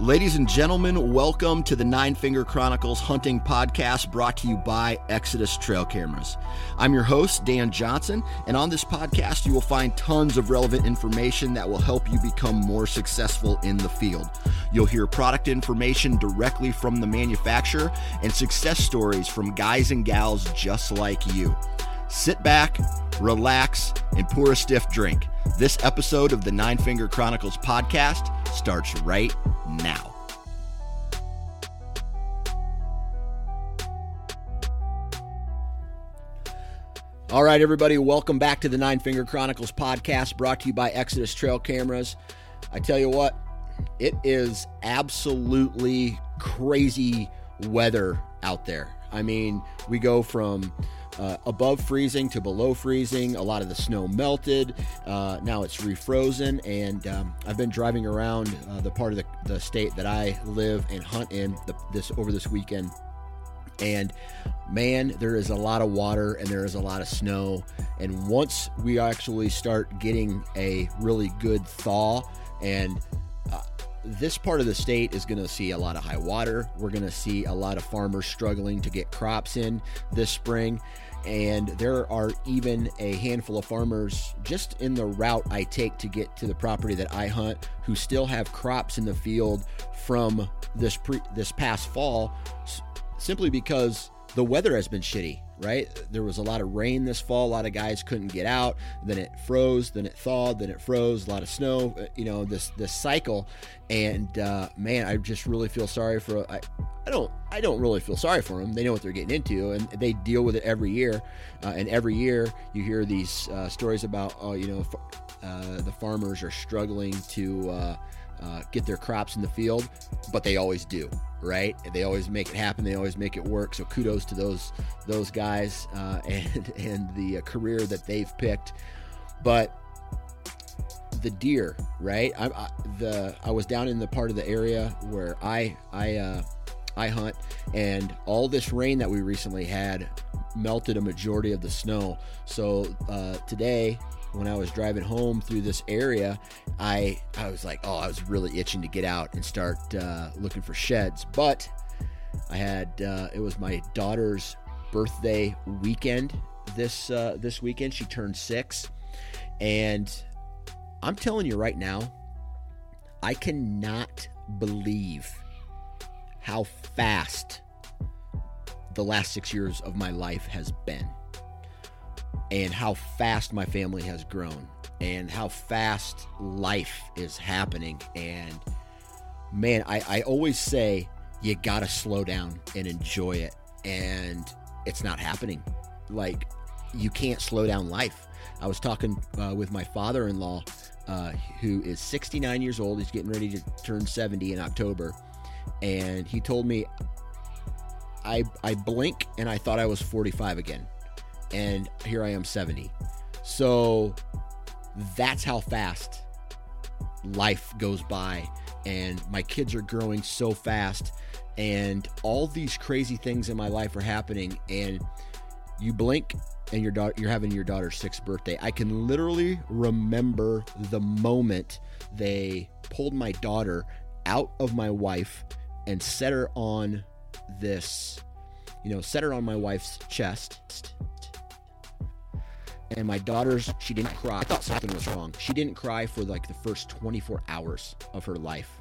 Ladies and gentlemen, welcome to the Nine Finger Chronicles Hunting Podcast brought to you by Exodus Trail Cameras. I'm your host, Dan Johnson, and on this podcast, you will find tons of relevant information that will help you become more successful in the field. You'll hear product information directly from the manufacturer and success stories from guys and gals just like you. Sit back, relax, and pour a stiff drink. This episode of the Nine Finger Chronicles podcast starts right now. All right, everybody, welcome back to the Nine Finger Chronicles podcast brought to you by Exodus Trail Cameras. I tell you what, it is absolutely crazy weather out there. I mean, we go from uh, above freezing to below freezing. A lot of the snow melted. Uh, now it's refrozen, and um, I've been driving around uh, the part of the, the, state that I live and hunt in the, this over this weekend. And man, there is a lot of water and there is a lot of snow. And once we actually start getting a really good thaw and uh, this part of the state is going to see a lot of high water. We're going to see a lot of farmers struggling to get crops in this spring. And there are even a handful of farmers just in the route I take to get to the property that I hunt who still have crops in the field from this pre- this past fall simply because the weather has been shitty, right? There was a lot of rain this fall. A lot of guys couldn't get out. Then it froze. Then it thawed. Then it froze. A lot of snow. Uh, you know this this cycle, and uh, man, I just really feel sorry for. I, I don't. I don't really feel sorry for them. They know what they're getting into, and they deal with it every year. Uh, and every year, you hear these uh, stories about, oh, you know, uh, the farmers are struggling to uh, uh, get their crops in the field, but they always do, right? They always make it happen. They always make it work. So kudos to those those guys uh, and and the career that they've picked. But the deer, right? I, I, the I was down in the part of the area where I I uh, I hunt, and all this rain that we recently had melted a majority of the snow. So uh, today when I was driving home through this area, I I was like, oh, I was really itching to get out and start uh, looking for sheds. But I had uh, it was my daughter's birthday weekend this uh, this weekend. She turned six, and I'm telling you right now, I cannot believe how fast the last six years of my life has been and how fast my family has grown and how fast life is happening. And man, I, I always say you got to slow down and enjoy it. And it's not happening. Like, you can't slow down life. I was talking uh, with my father in law, uh, who is 69 years old. He's getting ready to turn 70 in October. And he told me, I, I blink and I thought I was 45 again and here I am 70. So that's how fast life goes by and my kids are growing so fast and all these crazy things in my life are happening and you blink and your daughter you're having your daughter's sixth birthday. I can literally remember the moment they pulled my daughter out of my wife and set her on this, you know, set her on my wife's chest. And my daughter's, she didn't cry. I thought something was wrong. She didn't cry for like the first 24 hours of her life.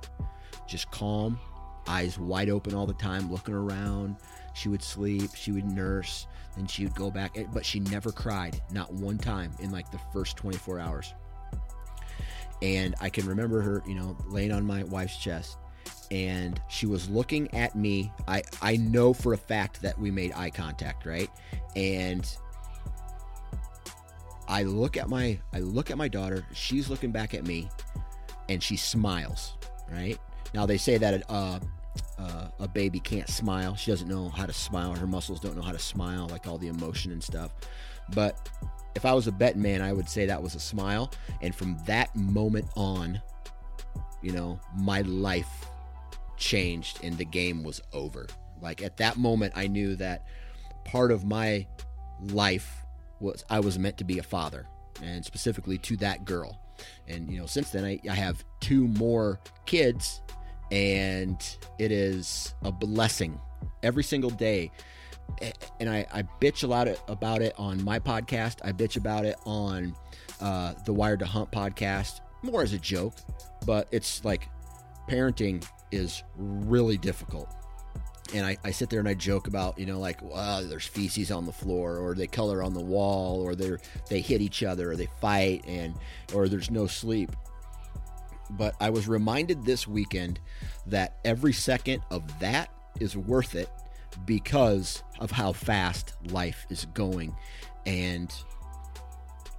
Just calm, eyes wide open all the time, looking around. She would sleep, she would nurse, then she would go back, eh, but she never cried, not one time in like the first 24 hours. And I can remember her, you know, laying on my wife's chest and she was looking at me. I I know for a fact that we made eye contact, right? And I look at my I look at my daughter, she's looking back at me and she smiles, right? Now they say that uh, uh, a baby can't smile. She doesn't know how to smile. Her muscles don't know how to smile, like all the emotion and stuff. But if I was a bet man, I would say that was a smile. And from that moment on, you know, my life changed and the game was over. Like at that moment, I knew that part of my life was I was meant to be a father, and specifically to that girl. And you know, since then, I, I have two more kids, and it is a blessing every single day. And I, I bitch a lot about it on my podcast. I bitch about it on uh, the Wired to Hunt podcast, more as a joke, but it's like parenting is really difficult. And I, I sit there and I joke about, you know, like, well, there's feces on the floor, or they color on the wall, or they they hit each other, or they fight, and or there's no sleep. But I was reminded this weekend that every second of that is worth it because of how fast life is going. And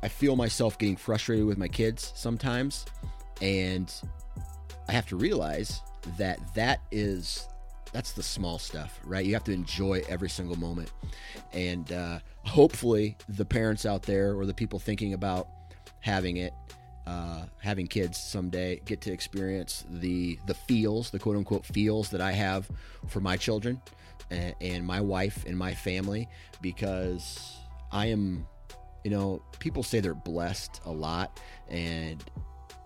I feel myself getting frustrated with my kids sometimes. And I have to realize that that is that's the small stuff, right? You have to enjoy every single moment, and uh, hopefully, the parents out there or the people thinking about having it, uh, having kids someday, get to experience the the feels, the quote unquote feels that I have for my children and, and my wife and my family, because I am, you know, people say they're blessed a lot, and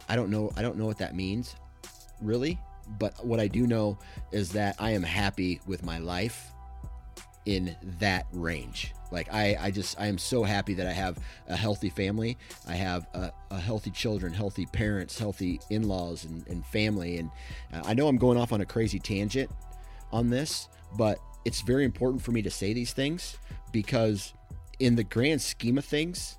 I don't know, I don't know what that means, really but what I do know is that I am happy with my life in that range. Like I, I just I am so happy that I have a healthy family. I have a, a healthy children, healthy parents, healthy in-laws and, and family. And uh, I know I'm going off on a crazy tangent on this, but it's very important for me to say these things because in the grand scheme of things,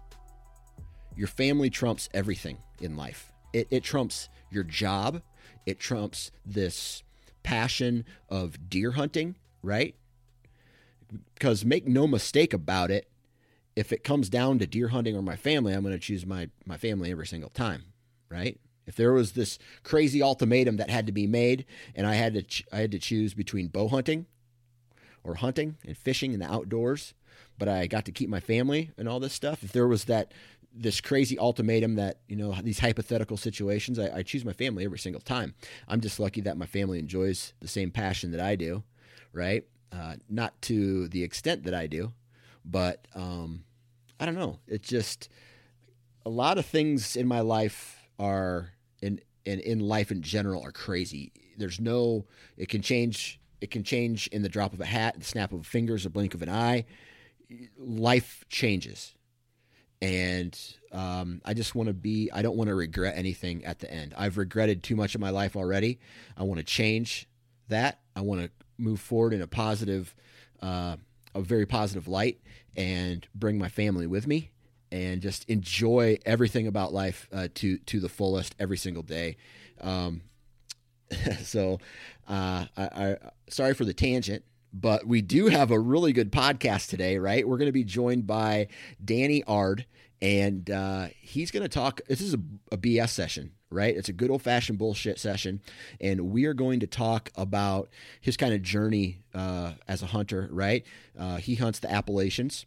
your family trumps everything in life. It, it trumps your job it trumps this passion of deer hunting, right? Because make no mistake about it, if it comes down to deer hunting or my family, I'm going to choose my, my family every single time, right? If there was this crazy ultimatum that had to be made, and I had to ch- I had to choose between bow hunting or hunting and fishing in the outdoors, but I got to keep my family and all this stuff. If there was that this crazy ultimatum that you know these hypothetical situations I, I, choose my family every single time. I'm just lucky that my family enjoys the same passion that i do right? Uh, not to the extent that i do but um, i don't know. It's just a lot of things in my life are in and in life in general are crazy. There's no it can change it can change in the drop of a hat the snap of fingers a blink of an eye. Life changes and um, I just want to be. I don't want to regret anything at the end. I've regretted too much of my life already. I want to change that. I want to move forward in a positive, uh, a very positive light, and bring my family with me, and just enjoy everything about life uh, to to the fullest every single day. Um, so, uh, I, I sorry for the tangent but we do have a really good podcast today, right? We're going to be joined by Danny Ard, and uh, he's going to talk. This is a, a BS session, right? It's a good old fashioned bullshit session, and we are going to talk about his kind of journey uh, as a hunter, right? Uh, he hunts the Appalachians.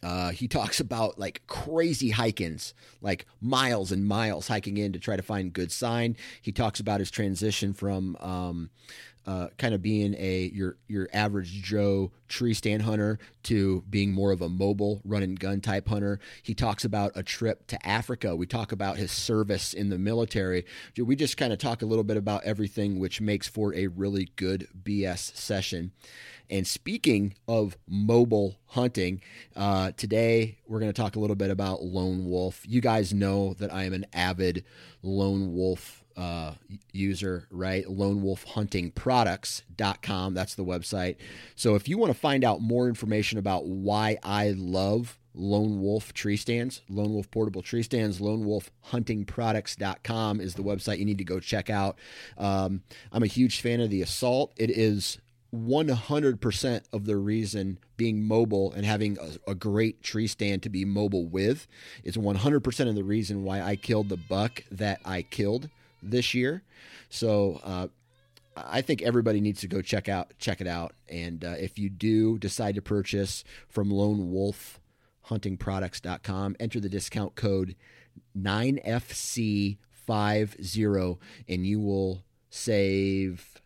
Uh, he talks about like crazy hike-ins, like miles and miles hiking in to try to find good sign. He talks about his transition from um, uh, kind of being a your your average Joe tree stand hunter to being more of a mobile run and gun type hunter. He talks about a trip to Africa. We talk about his service in the military. We just kind of talk a little bit about everything, which makes for a really good BS session. And speaking of mobile hunting, uh, today we're going to talk a little bit about lone wolf. You guys know that I am an avid lone wolf uh, user, right? LoneWolfHuntingProducts.com. That's the website. So if you want to find out more information about why I love Lone Wolf tree stands, Lone Wolf portable tree stands, LoneWolfHuntingProducts.com is the website you need to go check out. Um, I'm a huge fan of the Assault. It is 100% of the reason being mobile and having a, a, great tree stand to be mobile with is 100% of the reason why I killed the buck that I killed this year. So, uh, I think everybody needs to go check out check it out. And uh, if you do decide to purchase from Lone Wolf Huntingproducts.com, enter the discount code 9FC50 and you will save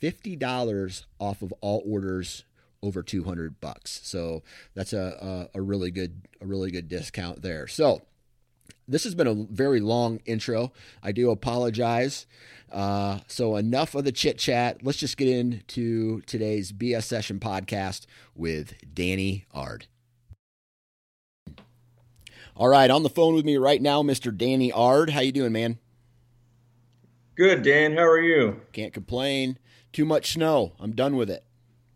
$50 off of all orders over 200 bucks. So that's a, a, a, really good a really good discount there. So this has been a very long intro. I do apologize. Uh, so enough of the chit chat. Let's just get into today's BS session podcast with Danny Ard. All right, on the phone with me right now, Mr. Danny Ard. How you doing, man? Good, Dan. How are you? Can't complain. Too much snow. I'm done with it.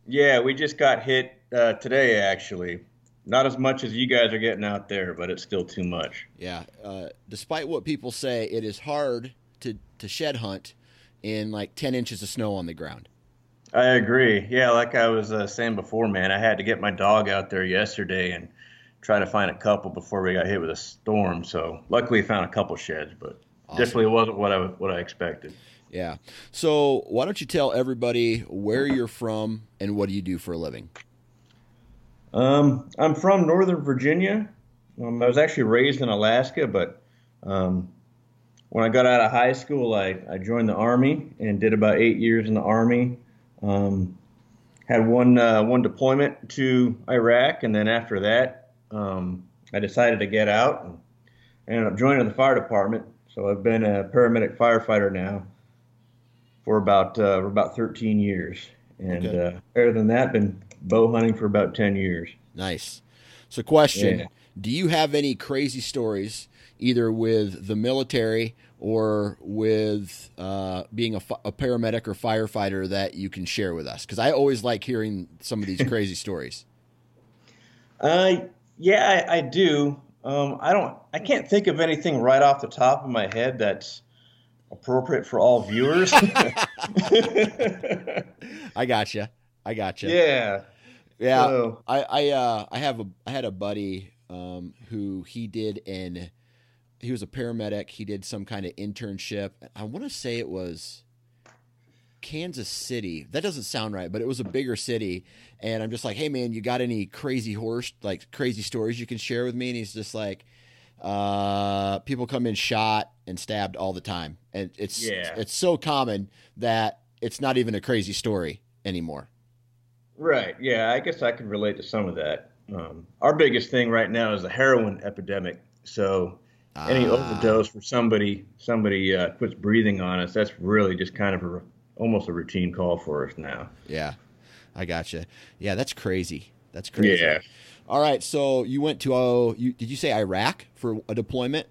Yeah, we just got hit uh, today, actually. Not as much as you guys are getting out there, but it's still too much. Yeah. Uh, despite what people say, it is hard to, to shed hunt in like 10 inches of snow on the ground. I agree. Yeah, like I was uh, saying before, man, I had to get my dog out there yesterday and try to find a couple before we got hit with a storm. So luckily, found a couple sheds, but awesome. definitely wasn't what I what I expected. Yeah. So why don't you tell everybody where you're from and what do you do for a living? Um, I'm from Northern Virginia. Um, I was actually raised in Alaska, but um, when I got out of high school, I, I joined the Army and did about eight years in the Army. Um, had one uh, one deployment to Iraq, and then after that, um, I decided to get out and ended up joining the fire department. So I've been a paramedic firefighter now for about uh, about 13 years, and okay. uh, other than that, been bow hunting for about 10 years. Nice. So, question yeah. Do you have any crazy stories, either with the military or with uh, being a, a, paramedic or firefighter, that you can share with us? Because I always like hearing some of these crazy stories. Uh, yeah, I, I do. Um, I don't. I can't think of anything right off the top of my head that's appropriate for all viewers. I got you. I got you. Yeah. Yeah, so. I I uh, I have a I had a buddy um, who he did in he was a paramedic. He did some kind of internship. I want to say it was Kansas City. That doesn't sound right, but it was a bigger city. And I'm just like, hey man, you got any crazy horse like crazy stories you can share with me? And he's just like, uh, people come in shot and stabbed all the time, and it's yeah. it's so common that it's not even a crazy story anymore. Right. Yeah, I guess I can relate to some of that. Um, our biggest thing right now is the heroin epidemic. So any ah. overdose for somebody somebody uh, quits breathing on us, that's really just kind of a, almost a routine call for us now. Yeah, I gotcha. Yeah, that's crazy. That's crazy. Yeah. All right. So you went to oh, you did you say Iraq for a deployment?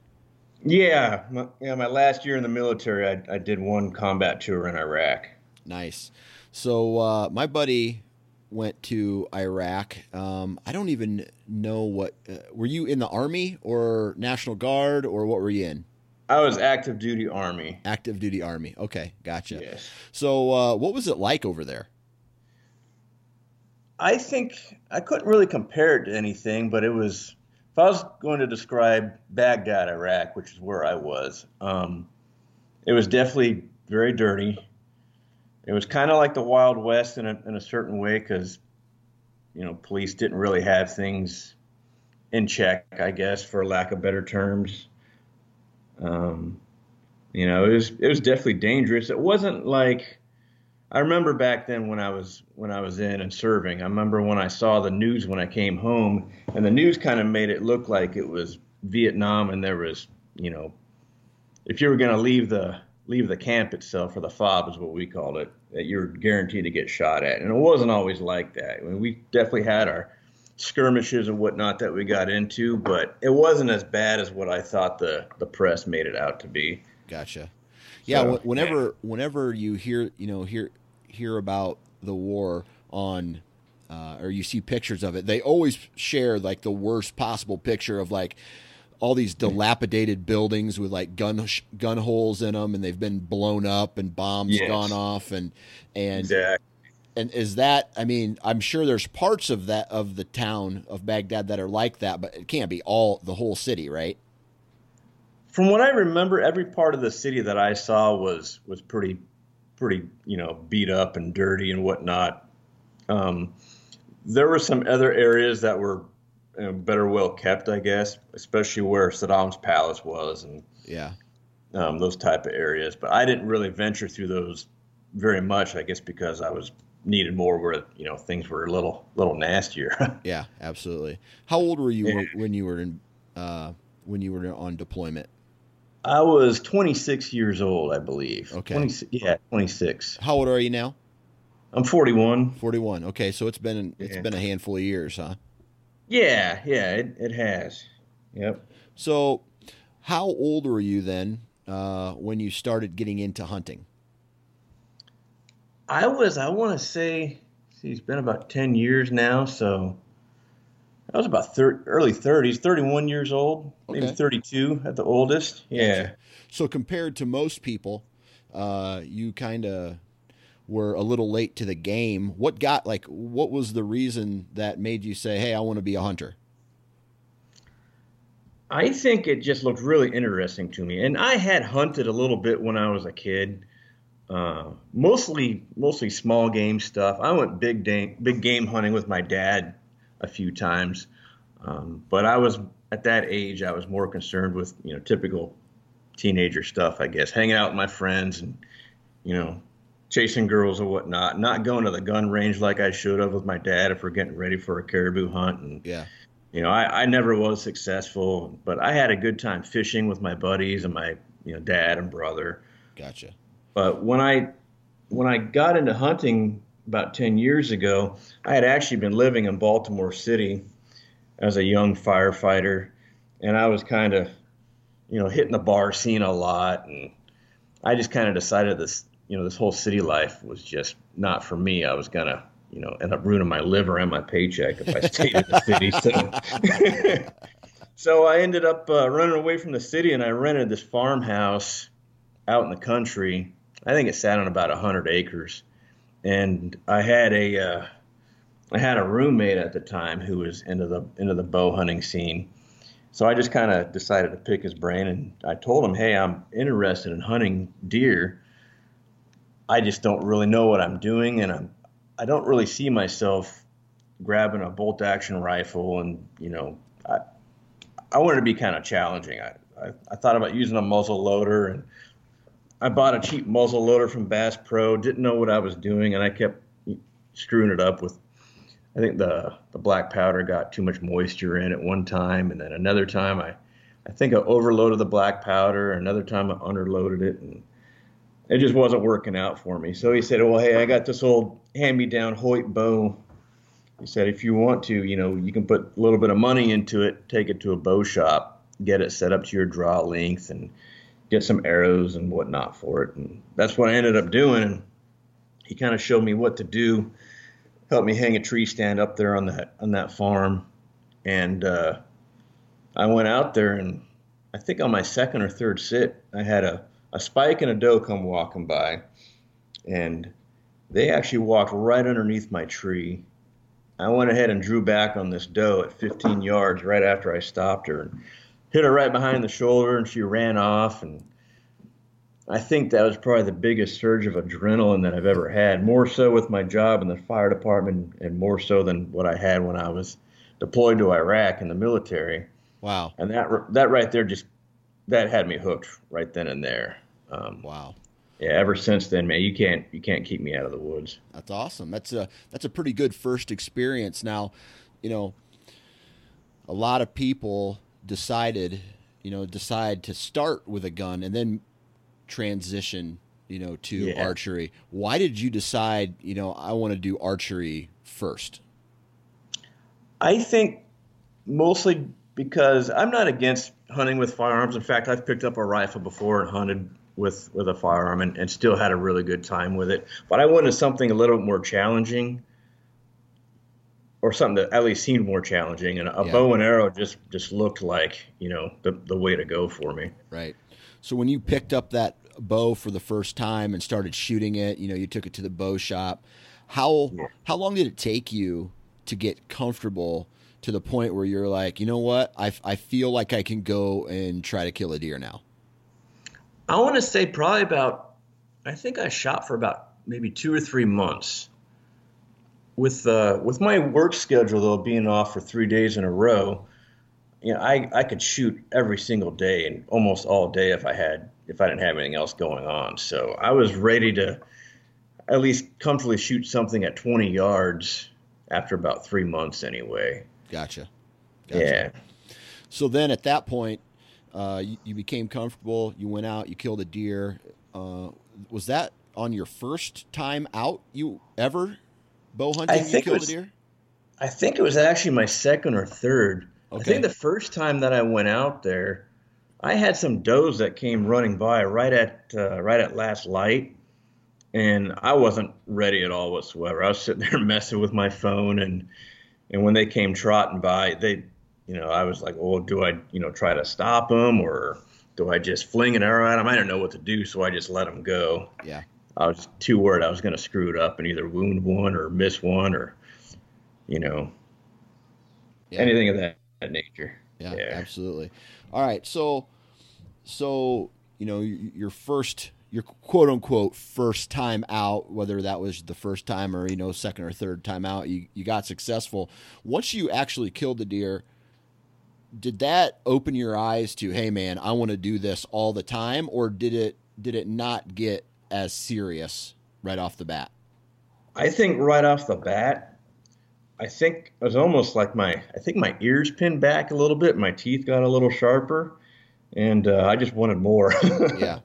Yeah, my, yeah. My last year in the military, I, I did one combat tour in Iraq. Nice. So uh, my buddy went to Iraq. Um, I don't even know what. Uh, were you in the army or National Guard or what were you in? I was active duty army. Active duty army. Okay, gotcha. Yes. So, uh, what was it like over there? I think I couldn't really compare it to anything, but it was. If I was going to describe Baghdad, Iraq, which is where I was, um, it was definitely very dirty it was kind of like the Wild West in a, in a certain way because, you know, police didn't really have things in check, I guess, for lack of better terms. Um, you know, it was it was definitely dangerous. It wasn't like I remember back then when I was when I was in and serving. I remember when I saw the news when I came home, and the news kind of made it look like it was Vietnam, and there was, you know, if you were going to leave the leave the camp itself, or the fob is what we called it, that you're guaranteed to get shot at, and it wasn't always like that. I mean, we definitely had our skirmishes and whatnot that we got into, but it wasn't as bad as what I thought the the press made it out to be. Gotcha. Yeah, so, whenever yeah. whenever you hear you know hear hear about the war on uh, or you see pictures of it, they always share like the worst possible picture of like all these dilapidated buildings with like gun gun holes in them, and they've been blown up and bombs yes. gone off, and and exactly. and is that? I mean, I'm sure there's parts of that of the town of Baghdad that are like that, but it can't be all the whole city, right? From what I remember, every part of the city that I saw was was pretty pretty, you know, beat up and dirty and whatnot. Um, there were some other areas that were you know, better well kept, I guess, especially where Saddam's palace was and yeah, um, those type of areas. But I didn't really venture through those very much, I guess, because I was needed more where you know things were a little little nastier. yeah, absolutely. How old were you yeah. when you were in uh, when you were on deployment? I was 26 years old, I believe. Okay. 20, yeah, 26. How old are you now? I'm 41. 41. Okay, so it's been it's yeah. been a handful of years, huh? Yeah, yeah, it, it has. Yep. So, how old were you then uh, when you started getting into hunting? I was, I want to say, see, it's been about 10 years now, so I was about 30, early 30s, 31 years old, okay. maybe 32 at the oldest. Yeah. So compared to most people, uh, you kind of were a little late to the game. What got like what was the reason that made you say, "Hey, I want to be a hunter"? I think it just looked really interesting to me, and I had hunted a little bit when I was a kid. Uh, mostly, mostly small game stuff. I went big game, big game hunting with my dad a few times. Um, but I was at that age, I was more concerned with you know typical teenager stuff, I guess, hanging out with my friends and you know chasing girls or whatnot, not going to the gun range like I should have with my dad if we're getting ready for a caribou hunt. And yeah, you know, I, I never was successful, but I had a good time fishing with my buddies and my you know dad and brother. Gotcha. But when I when I got into hunting about 10 years ago, I had actually been living in Baltimore City as a young firefighter, and I was kind of, you know, hitting the bar scene a lot, and I just kind of decided this, you know, this whole city life was just not for me. I was gonna, you know, end up ruining my liver and my paycheck if I stayed in the city. So, so I ended up uh, running away from the city, and I rented this farmhouse out in the country. I think it sat on about hundred acres and I had a uh, I had a roommate at the time who was into the into the bow hunting scene. So I just kind of decided to pick his brain, and I told him, "Hey, I'm interested in hunting deer. I just don't really know what I'm doing, and I'm I don't really see myself grabbing a bolt action rifle, and you know, I I wanted to be kind of challenging. I, I I thought about using a muzzle loader and I bought a cheap muzzle loader from Bass Pro. Didn't know what I was doing, and I kept screwing it up with. I think the the black powder got too much moisture in at one time, and then another time I, I think I overloaded the black powder. Another time I underloaded it, and it just wasn't working out for me. So he said, "Well, hey, I got this old hand-me-down Hoyt bow." He said, "If you want to, you know, you can put a little bit of money into it, take it to a bow shop, get it set up to your draw length, and." get some arrows and whatnot for it. And that's what I ended up doing. And he kind of showed me what to do, helped me hang a tree stand up there on that on that farm. And uh, I went out there, and I think on my second or third sit, I had a, a spike and a doe come walking by, and they actually walked right underneath my tree. I went ahead and drew back on this doe at 15 yards right after I stopped her. And hit her right behind the shoulder and she ran off and I think that was probably the biggest surge of adrenaline that I've ever had, more so with my job in the fire department and more so than what I had when I was deployed to Iraq in the military. Wow. And that that right there just that had me hooked right then and there. Um, wow. yeah, ever since then, man, you can't you can't keep me out of the woods. That's awesome. That's a that's a pretty good first experience. Now, you know, a lot of people decided, you know, decide to start with a gun and then transition, you know, to yeah. archery. Why did you decide, you know, I want to do archery first? I think mostly because I'm not against hunting with firearms. In fact, I've picked up a rifle before and hunted with with a firearm and, and still had a really good time with it. But I wanted something a little more challenging or something that at least seemed more challenging. And a yeah. bow and arrow just just looked like you know the the way to go for me. Right. So when you picked up that bow for the first time and started shooting it, you know, you took it to the bow shop. How yeah. how long did it take you to get comfortable to the point where you're like, you know what, I I feel like I can go and try to kill a deer now? I want to say probably about. I think I shot for about maybe two or three months with uh, with my work schedule though being off for three days in a row, you know, I, I could shoot every single day and almost all day if I had if I didn't have anything else going on. So I was ready to at least comfortably shoot something at 20 yards after about three months anyway. Gotcha. gotcha. Yeah. So then at that point, uh, you, you, became comfortable. You went out. You killed a deer. Uh, was that on your first time out you ever bow hunting? I think you killed was, a deer. I think it was actually my second or third. Okay. I think the first time that I went out there, I had some does that came running by right at uh, right at last light, and I wasn't ready at all whatsoever. I was sitting there messing with my phone, and and when they came trotting by, they, you know, I was like, well, do I, you know, try to stop them or do I just fling an arrow at them? I didn't know what to do, so I just let them go. Yeah. I was too worried I was going to screw it up and either wound one or miss one or, you know, yeah. anything of that, that nature. Yeah, yeah, absolutely. All right, so, so you know, your first, your quote unquote first time out, whether that was the first time or you know second or third time out, you you got successful. Once you actually killed the deer, did that open your eyes to, hey man, I want to do this all the time, or did it did it not get as serious right off the bat? I think right off the bat, I think it was almost like my I think my ears pinned back a little bit, my teeth got a little sharper, and uh, I just wanted more. yeah.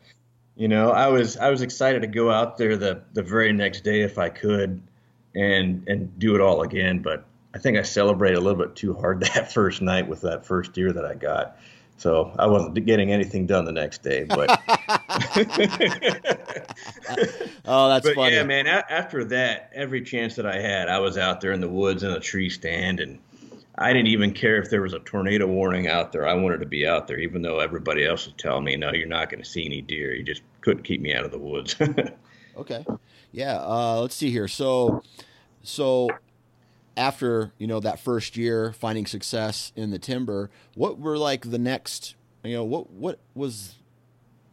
You know, I was I was excited to go out there the the very next day if I could, and and do it all again. But I think I celebrated a little bit too hard that first night with that first deer that I got. So I wasn't getting anything done the next day, but. oh, that's but funny. Yeah, man. A- after that, every chance that I had, I was out there in the woods in a tree stand, and I didn't even care if there was a tornado warning out there. I wanted to be out there, even though everybody else was telling me, "No, you're not going to see any deer. You just couldn't keep me out of the woods." okay. Yeah. Uh, let's see here. So, so after you know that first year finding success in the timber what were like the next you know what what was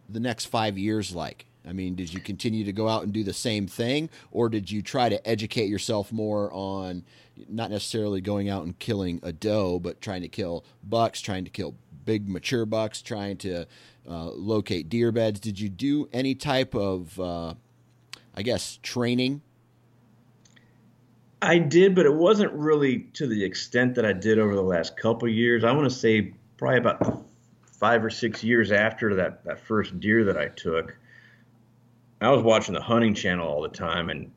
the next five years like? I mean did you continue to go out and do the same thing or did you try to educate yourself more on not necessarily going out and killing a doe but trying to kill bucks trying to kill big mature bucks trying to uh, locate deer beds? Did you do any type of uh, i guess training I did, but it wasn't really to the extent that I did over the last couple years. I want to say probably about five or six years after that, that first deer that I took. I was watching the hunting channel all the time, and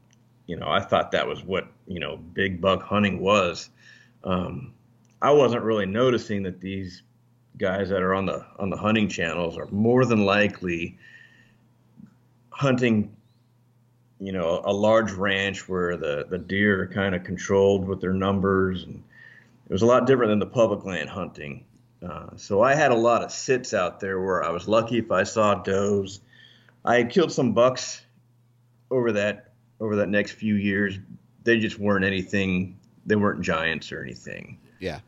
you know I thought that was what you know big buck hunting was. Um, I wasn't really noticing that these guys that are on the on the hunting channels are more than likely hunting you know, a large ranch where the, the deer are kind of controlled with their numbers. And it was a lot different than the public land hunting. Uh, so I had a lot of sits out there where I was lucky if I saw does. I had killed some bucks over that over that next few years. They just weren't anything. They weren't giants or anything. Yeah.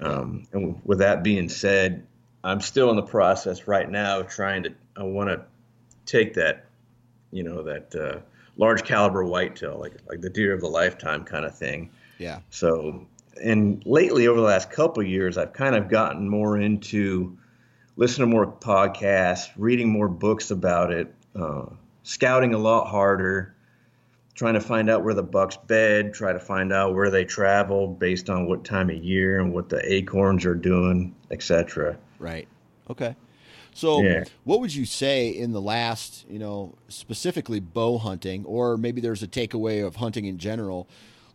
Um, and with that being said, I'm still in the process right now trying to. I want to take that you know that uh, large caliber whitetail, like like the deer of the lifetime kind of thing. Yeah. So, and lately over the last couple years, I've kind of gotten more into listening to more podcasts, reading more books about it, uh, scouting a lot harder, trying to find out where the bucks bed, try to find out where they travel based on what time of year and what the acorns are doing, etc. Right. Okay. So, yeah. what would you say in the last, you know, specifically bow hunting, or maybe there's a takeaway of hunting in general?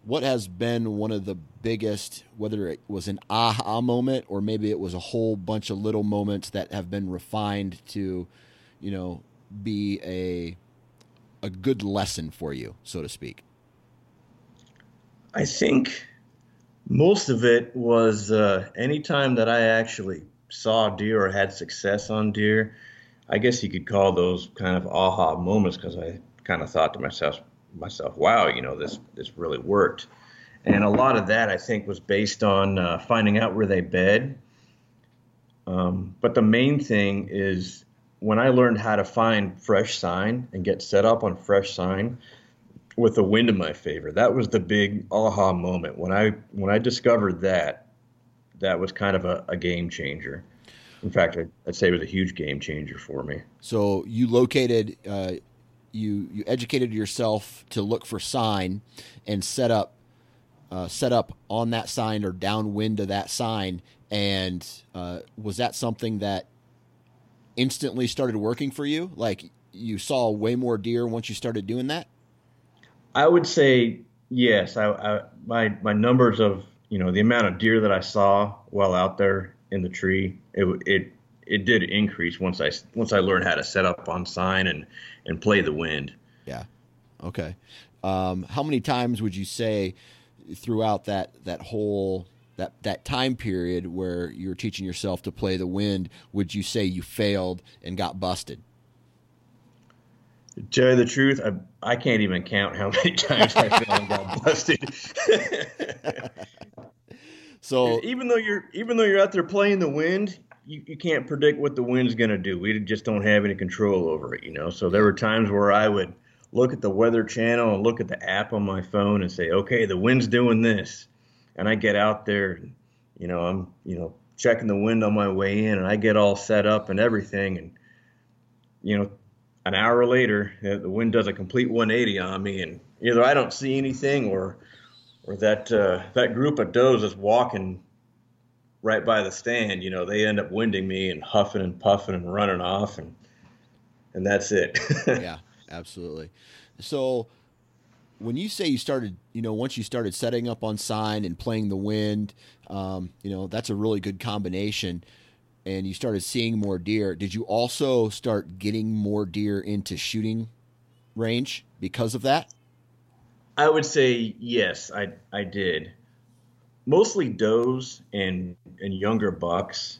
What has been one of the biggest, whether it was an aha moment or maybe it was a whole bunch of little moments that have been refined to, you know, be a a good lesson for you, so to speak? I think most of it was uh, anytime that I actually saw deer or had success on deer, I guess you could call those kind of aha moments because I kind of thought to myself, myself, wow, you know, this this really worked. And a lot of that I think was based on uh, finding out where they bed. Um, but the main thing is when I learned how to find fresh sign and get set up on fresh sign with the wind in my favor. That was the big aha moment when I when I discovered that that was kind of a, a game changer. In fact, I'd, I'd, say it was a huge game changer for me. So you located, uh, you you educated yourself to look for sign and set up, uh, set up on that sign or downwind of that sign. And uh, was that something that instantly started working for you? Like you saw way more deer once you started doing that? I would say yes. I, I my my numbers of you know the amount of deer that I saw while out there in the tree, it it it did increase once I once I learned how to set up on sign and and play the wind. Yeah. Okay. Um, how many times would you say throughout that that whole that that time period where you were teaching yourself to play the wind would you say you failed and got busted? To tell you the truth, I I can't even count how many times I failed and got busted. so even though you're even though you're out there playing the wind, you, you can't predict what the wind's going to do. We just don't have any control over it, you know. So there were times where I would look at the weather channel and look at the app on my phone and say, okay, the wind's doing this, and I get out there, and, you know, I'm you know checking the wind on my way in, and I get all set up and everything, and you know an hour later, the wind does a complete 180 on me, and either I don't see anything, or or that uh, that group of does is walking right by the stand. You know, they end up winding me and huffing and puffing and running off, and and that's it. yeah, absolutely. So when you say you started, you know, once you started setting up on sign and playing the wind, um, you know, that's a really good combination and you started seeing more deer, did you also start getting more deer into shooting range because of that? I would say yes, I I did. Mostly does and and younger bucks.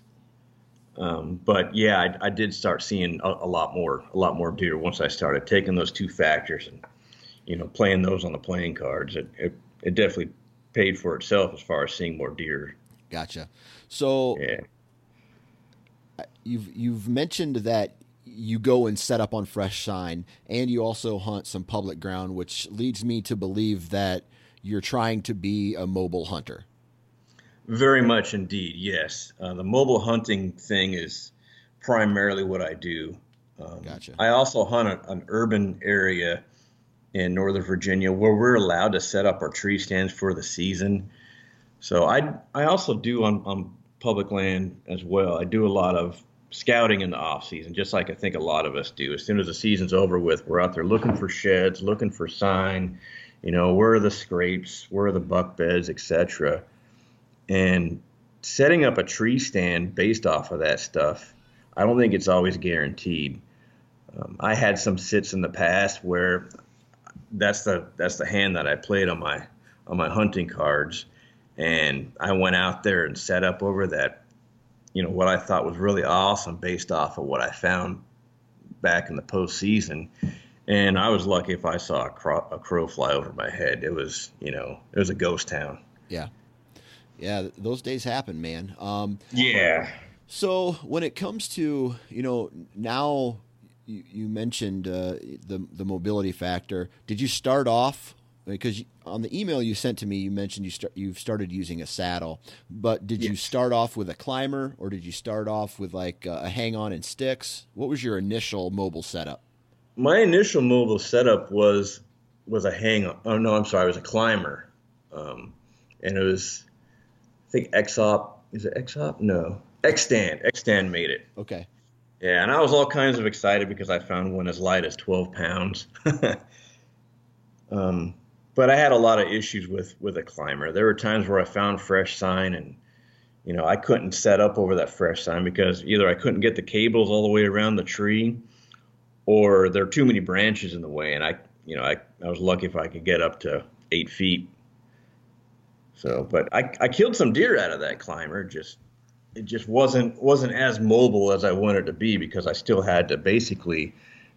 Um, but yeah, I, I, did start seeing a, a, lot more, a lot more deer once I started taking those two factors and, you know, playing those on the playing cards. It, it, it definitely paid for itself as far as seeing more deer. Gotcha. So yeah you've you've mentioned that you go and set up on fresh sign and you also hunt some public ground which leads me to believe that you're trying to be a mobile hunter. Very much indeed yes. Uh, the mobile hunting thing is primarily what i do. Um, gotcha. I also hunt a, an urban area in northern virginia where we're allowed to set up our tree stands for the season. So i i also do on, on public land as well. I do a lot of scouting in the off season, just like I think a lot of us do. As soon as the season's over with, we're out there looking for sheds, looking for sign. You know, where are the scrapes? Where are the buck beds, etc. And setting up a tree stand based off of that stuff, I don't think it's always guaranteed. Um, I had some sits in the past where that's the that's the hand that I played on my on my hunting cards, and I went out there and set up over that you know what I thought was really awesome based off of what I found back in the postseason. And I was lucky if I saw a crow, a crow fly over my head. It was, you know, it was a ghost town. Yeah, yeah, those days happen, man. Um, yeah. So when it comes to, you know, now you, you mentioned uh, the the mobility factor. Did you start off because on the email you sent to me, you mentioned you start you've started using a saddle, but did yes. you start off with a climber or did you start off with like a hang on and sticks? What was your initial mobile setup? my initial mobile setup was was a hang. On. Oh no, I'm sorry, it was a climber, um, and it was I think Xop. Is it Xop? No, Xstand. Xstand made it. Okay. Yeah, and I was all kinds of excited because I found one as light as 12 pounds. um, but I had a lot of issues with with a climber. There were times where I found fresh sign and you know I couldn't set up over that fresh sign because either I couldn't get the cables all the way around the tree, or there are too many branches in the way. And I you know I I was lucky if I could get up to eight feet. So, but I I killed some deer out of that climber just it just wasn't wasn't as mobile as I wanted to be because I still had to basically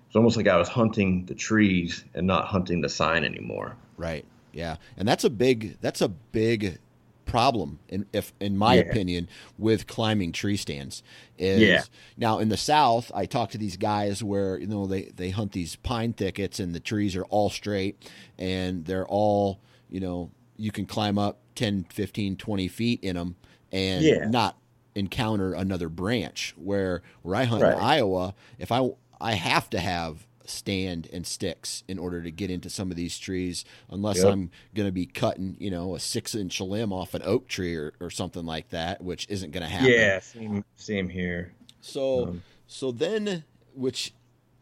it's almost like I was hunting the trees and not hunting the sign anymore. Right. Yeah. And that's a big that's a big problem in if in my yeah. opinion with climbing tree stands is yeah. now in the south I talk to these guys where you know they they hunt these pine thickets and the trees are all straight and they're all you know you can climb up 10 15 20 feet in them and yeah. not encounter another branch. Where where I hunt right. in Iowa, if I I have to have stand and sticks in order to get into some of these trees, unless yep. I'm going to be cutting, you know, a six inch limb off an oak tree or, or something like that, which isn't going to happen. Yeah, same same here. So um, so then which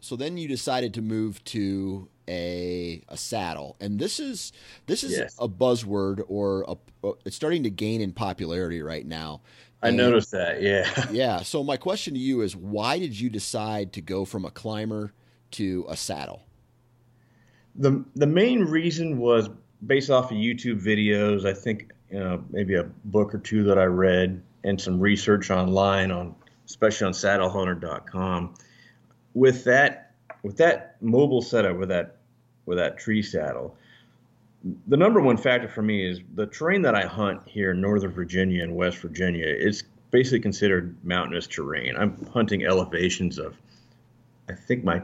so then you decided to move to a a saddle, and this is this is yes. a buzzword or a, it's starting to gain in popularity right now. I noticed that. Yeah. yeah. So my question to you is, why did you decide to go from a climber to a saddle? The the main reason was based off of YouTube videos. I think you know, maybe a book or two that I read and some research online on, especially on SaddleHunter.com. With that, with that mobile setup, with that with that tree saddle, the number one factor for me is the terrain that I hunt here in Northern Virginia and West Virginia is basically considered mountainous terrain. I'm hunting elevations of, I think my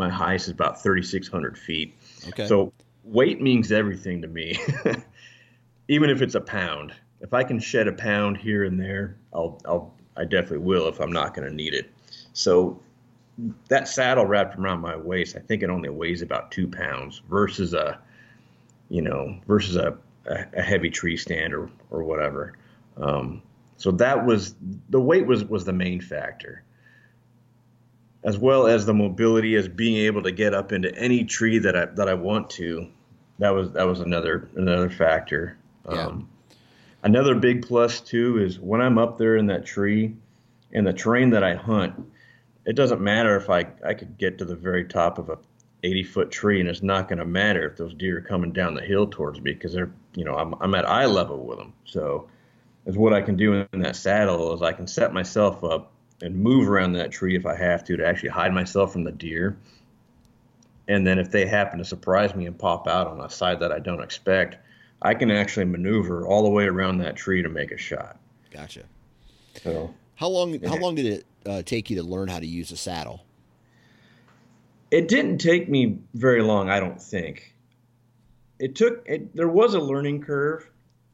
my highest is about 3,600 feet. Okay. So weight means everything to me, even if it's a pound. If I can shed a pound here and there, I'll I'll I definitely will if I'm not going to need it. So that saddle wrapped around my waist, I think it only weighs about two pounds versus a you know, versus a, a heavy tree stand or, or whatever. Um, so that was the weight was, was the main factor, as well as the mobility as being able to get up into any tree that I, that I want to. That was, that was another, another factor. Yeah. Um, another big plus too is when I'm up there in that tree in the terrain that I hunt, it doesn't matter if I, I could get to the very top of a 80 foot tree and it's not going to matter if those deer are coming down the hill towards me because they're you know I'm, I'm at eye level with them so is what i can do in that saddle is i can set myself up and move around that tree if i have to to actually hide myself from the deer. And then if they happen to surprise me and pop out on a side that i don't expect i can actually maneuver all the way around that tree to make a shot. Gotcha. So how long yeah. how long did it uh, take you to learn how to use a saddle? It didn't take me very long, I don't think. It took it, there was a learning curve,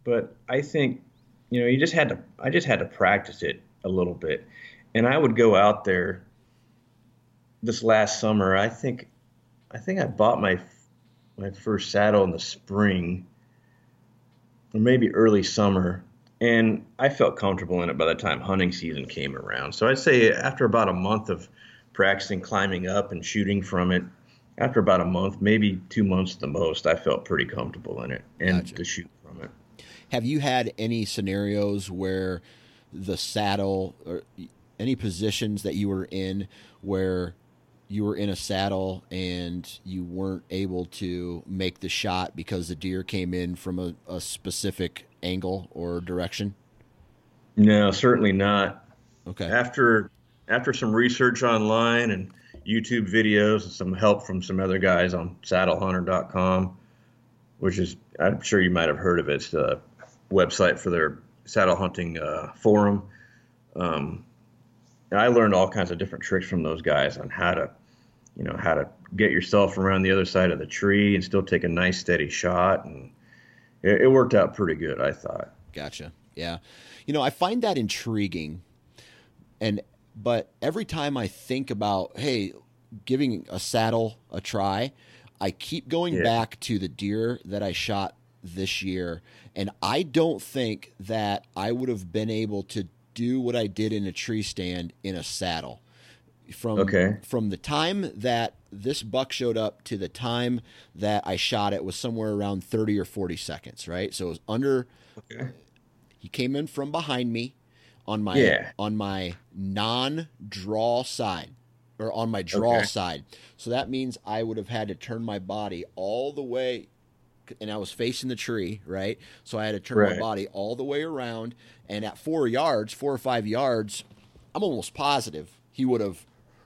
but I think you know you just had to I just had to practice it a little bit, and I would go out there. This last summer, I think I think I bought my my first saddle in the spring, or maybe early summer, and I felt comfortable in it by the time hunting season came around. So I'd say after about a month of practicing climbing up and shooting from it. After about a month, maybe two months at the most, I felt pretty comfortable in it and gotcha. to shoot from it. Have you had any scenarios where the saddle or any positions that you were in where you were in a saddle and you weren't able to make the shot because the deer came in from a, a specific angle or direction? No, certainly not. Okay. After after some research online and YouTube videos and some help from some other guys on saddlehunter.com, which is, I'm sure you might have heard of it. It's a website for their saddle hunting uh, forum. Um, I learned all kinds of different tricks from those guys on how to, you know, how to get yourself around the other side of the tree and still take a nice steady shot. And it, it worked out pretty good, I thought. Gotcha. Yeah. You know, I find that intriguing. And but every time I think about, hey, giving a saddle a try, I keep going Yeah. back to the deer that I shot this year, and I don't think that I would have been able to do what I did in a tree stand in a saddle. From Okay. from the time that this buck showed up to the time that I shot it was somewhere around 30 or 40 seconds, right? So it was under Okay. he came in from behind me on my Yeah. on my non-draw side or on my draw Okay. side. So that means I would have had to turn my body all the way and I was facing the tree, right? So I had to turn my body all the way around and at 4 yards, 4 or 5 yards, I'm almost positive he would have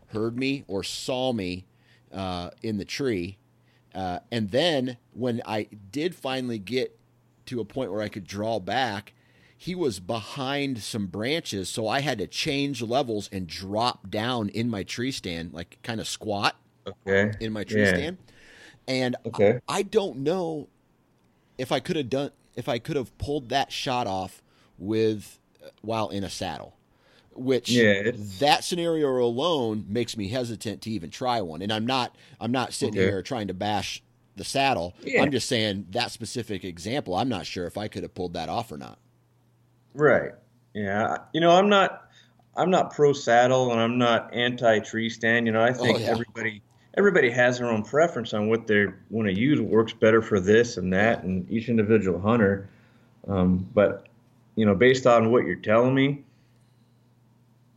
heard me or saw me uh, in the tree. Uh, and then when I did finally get to a point where I could draw back, he was behind some branches, so I had to change levels and drop down in my tree stand, like kind of squat Okay. in my tree Yeah. stand. And Okay. I don't know if I could have done if I could have pulled that shot off with uh, while in a saddle. Which Yeah, that scenario alone makes me hesitant to even try one. And I'm not I'm not sitting Okay. here trying to bash the saddle. Yeah. I'm just saying that specific example, I'm not sure if I could have pulled that off or not. Right. Yeah. You know, I'm not I'm not pro saddle and I'm not anti tree stand. You know, I oh, think yeah. everybody everybody has their own preference on what they want to use. What works better for this and that, and each individual hunter. Um, but you know, based on what you're telling me,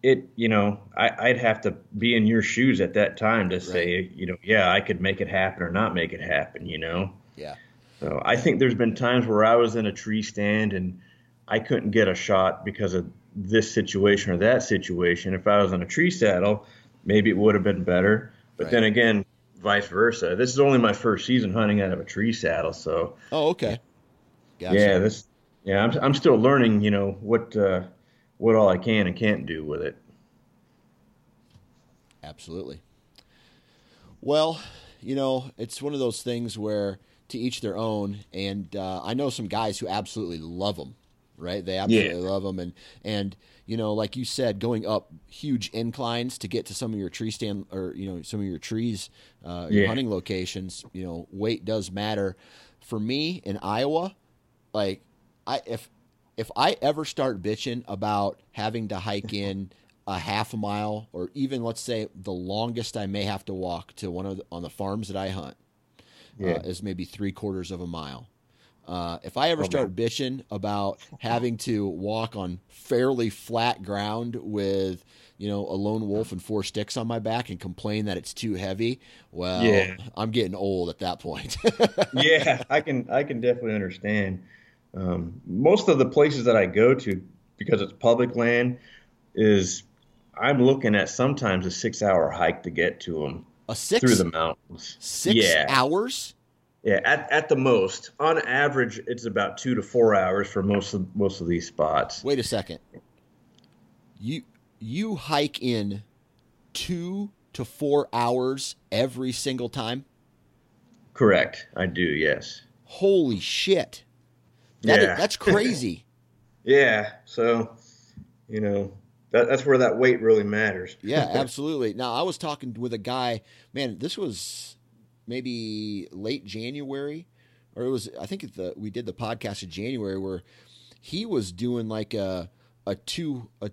it you know, I, I'd have to be in your shoes at that time to say, you know, yeah, I could make it happen or not make it happen. You know. Yeah. So I think there's been times where I was in a tree stand and I couldn't get a shot because of this situation or that situation. If I was on a tree saddle, maybe it would have been better. But Right. then again, vice versa. This is only my first season hunting out of a tree saddle, so Oh, okay. Gotcha. yeah, this yeah, I'm I'm still learning, you know, what uh, what all I can and can't do with it. Absolutely. Well, you know, it's one of those things where to each their own, and uh, I know some guys who absolutely love them. Right? They absolutely Yeah. love them, and and you know, like you said, going up huge inclines to get to some of your tree stand or you know some of your trees, uh, your Yeah. hunting locations. You know, weight does matter. For me in Iowa, like I if if I ever start bitching about having to hike in a half a mile or even let's say the longest I may have to walk to one of the, on the farms that I hunt Yeah. uh, is maybe three quarters of a mile. Uh, if I ever Oh, start bitching about having to walk on fairly flat ground with, you know, a lone wolf and four sticks on my back and complain that it's too heavy, well, Yeah. I'm getting old at that point. yeah, I can I can definitely understand. Um, most of the places that I go to, because it's public land, is I'm looking at sometimes a six hour hike to get to them a six, through the mountains. six yeah, hours? Yeah. At, at the most, on average, it's about two to four hours for most of most of these spots. Wait a second. You you hike in two to four hours every single time? Correct, I do. Yes. Holy shit! That is- Yeah. that's crazy. Yeah. So, you know, that, that's where that weight really matters. yeah, absolutely. Now I was talking with a guy. Man, this was maybe late January, or it was. I think the we did the podcast in January where he was doing like a a two a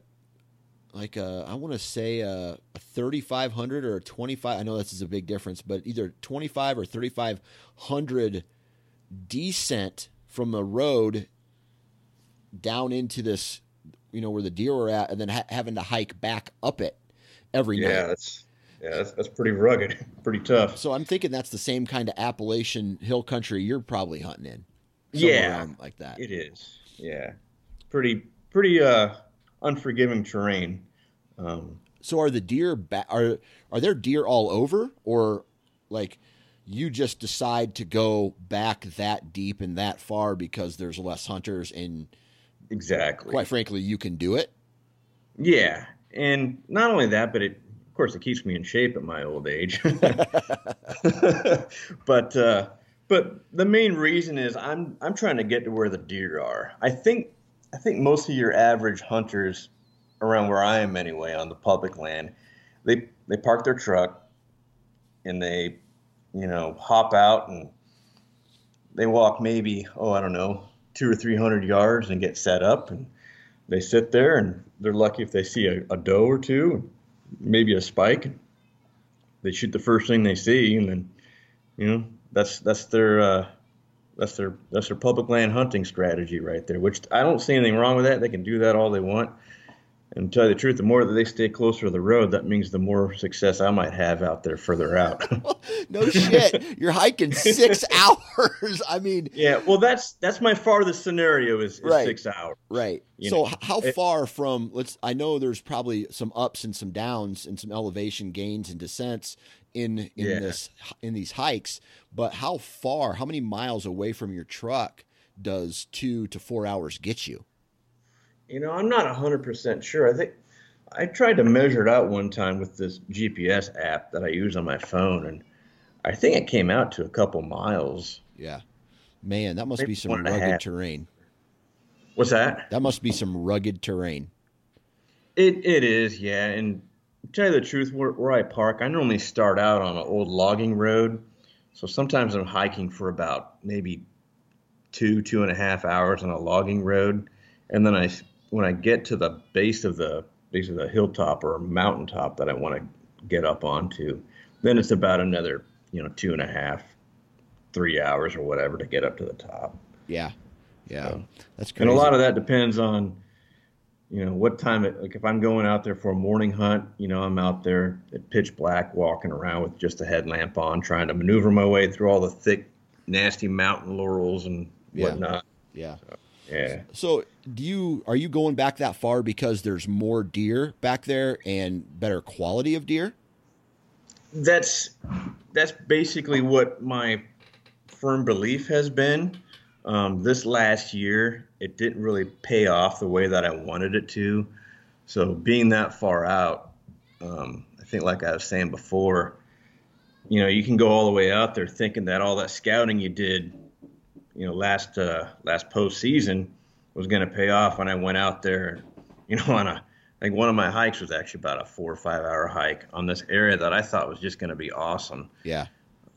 like a I want to say a, a thirty five hundred or a twenty five. I know this is a big difference, but either twenty five or thirty five hundred descent from the road down into this, you know, where the deer were at, and then ha- having to hike back up it every Yeah, night. that's yeah, that's, that's pretty rugged, pretty tough. So I'm thinking that's the same kind of Appalachian hill country you're probably hunting in. Yeah. like that. It is. Yeah. Pretty pretty uh unforgiving terrain. Um So are the deer ba- are are there deer all over, or like you just decide to go back that deep and that far because there's less hunters and exactly. quite frankly you can do it? Yeah. And not only that, but it course it keeps me in shape at my old age. but uh but the main reason is I'm I'm trying to get to where the deer are. I think I think most of your average hunters around where I am anyway on the public land, they they park their truck, and they, you know, hop out and they walk maybe oh I don't know two or three hundred yards and get set up and they sit there and they're lucky if they see a, a doe or two, maybe a spike. They shoot the first thing they see, and then you know that's that's their uh, that's their that's their public land hunting strategy right there. Which I don't see anything wrong with that. They can do that all they want. And to tell you the truth, the more that they stay closer to the road, that means the more success I might have out there further out. no shit, you're hiking six hours. I mean, yeah. Well, that's that's my farthest scenario is, is Right. six hours. right. You So know, how far from let's? I know there's probably some ups and some downs and some elevation gains and descents in in Yeah. this in these hikes. But how far? How many miles away from your truck does two to four hours get you? You know, I'm not 100% sure. I think I tried to measure it out one time with this GPS app that I use on my phone, and I think it came out to a couple miles. Yeah, man, that must Maybe be some one and a rugged terrain. What's that? That must be some rugged terrain. It it is, yeah. And to tell you the truth, where, where I park, I normally start out on an old logging road, so sometimes I'm hiking for about maybe two two and a half hours on a logging road, and then I when I get to the base of the base of the hilltop or mountaintop that I want to get up onto, then it's about another you know two and a half, three hours or whatever to get up to the top. Yeah, yeah, So- that's crazy. And a lot of that depends on, you know, what time it, like if I'm going out there for a morning hunt, you know, I'm out there at pitch black walking around with just a headlamp on, trying to maneuver my way through all the thick, nasty mountain laurels and Yeah. whatnot. yeah. Yeah. So, do you are you going back that far because there's more deer back there and better quality of deer? That's that's basically what my firm belief has been. Um, this last year, it didn't really pay off the way that I wanted it to. So being that far out, um, I think, like I was saying before, you know, you can go all the way out there thinking that all that scouting you did, you know, last uh, last postseason was going to pay off. When I went out there, you know, on a I think one of my hikes was actually about a four or five hour hike on this area that I thought was just going to be awesome. Yeah,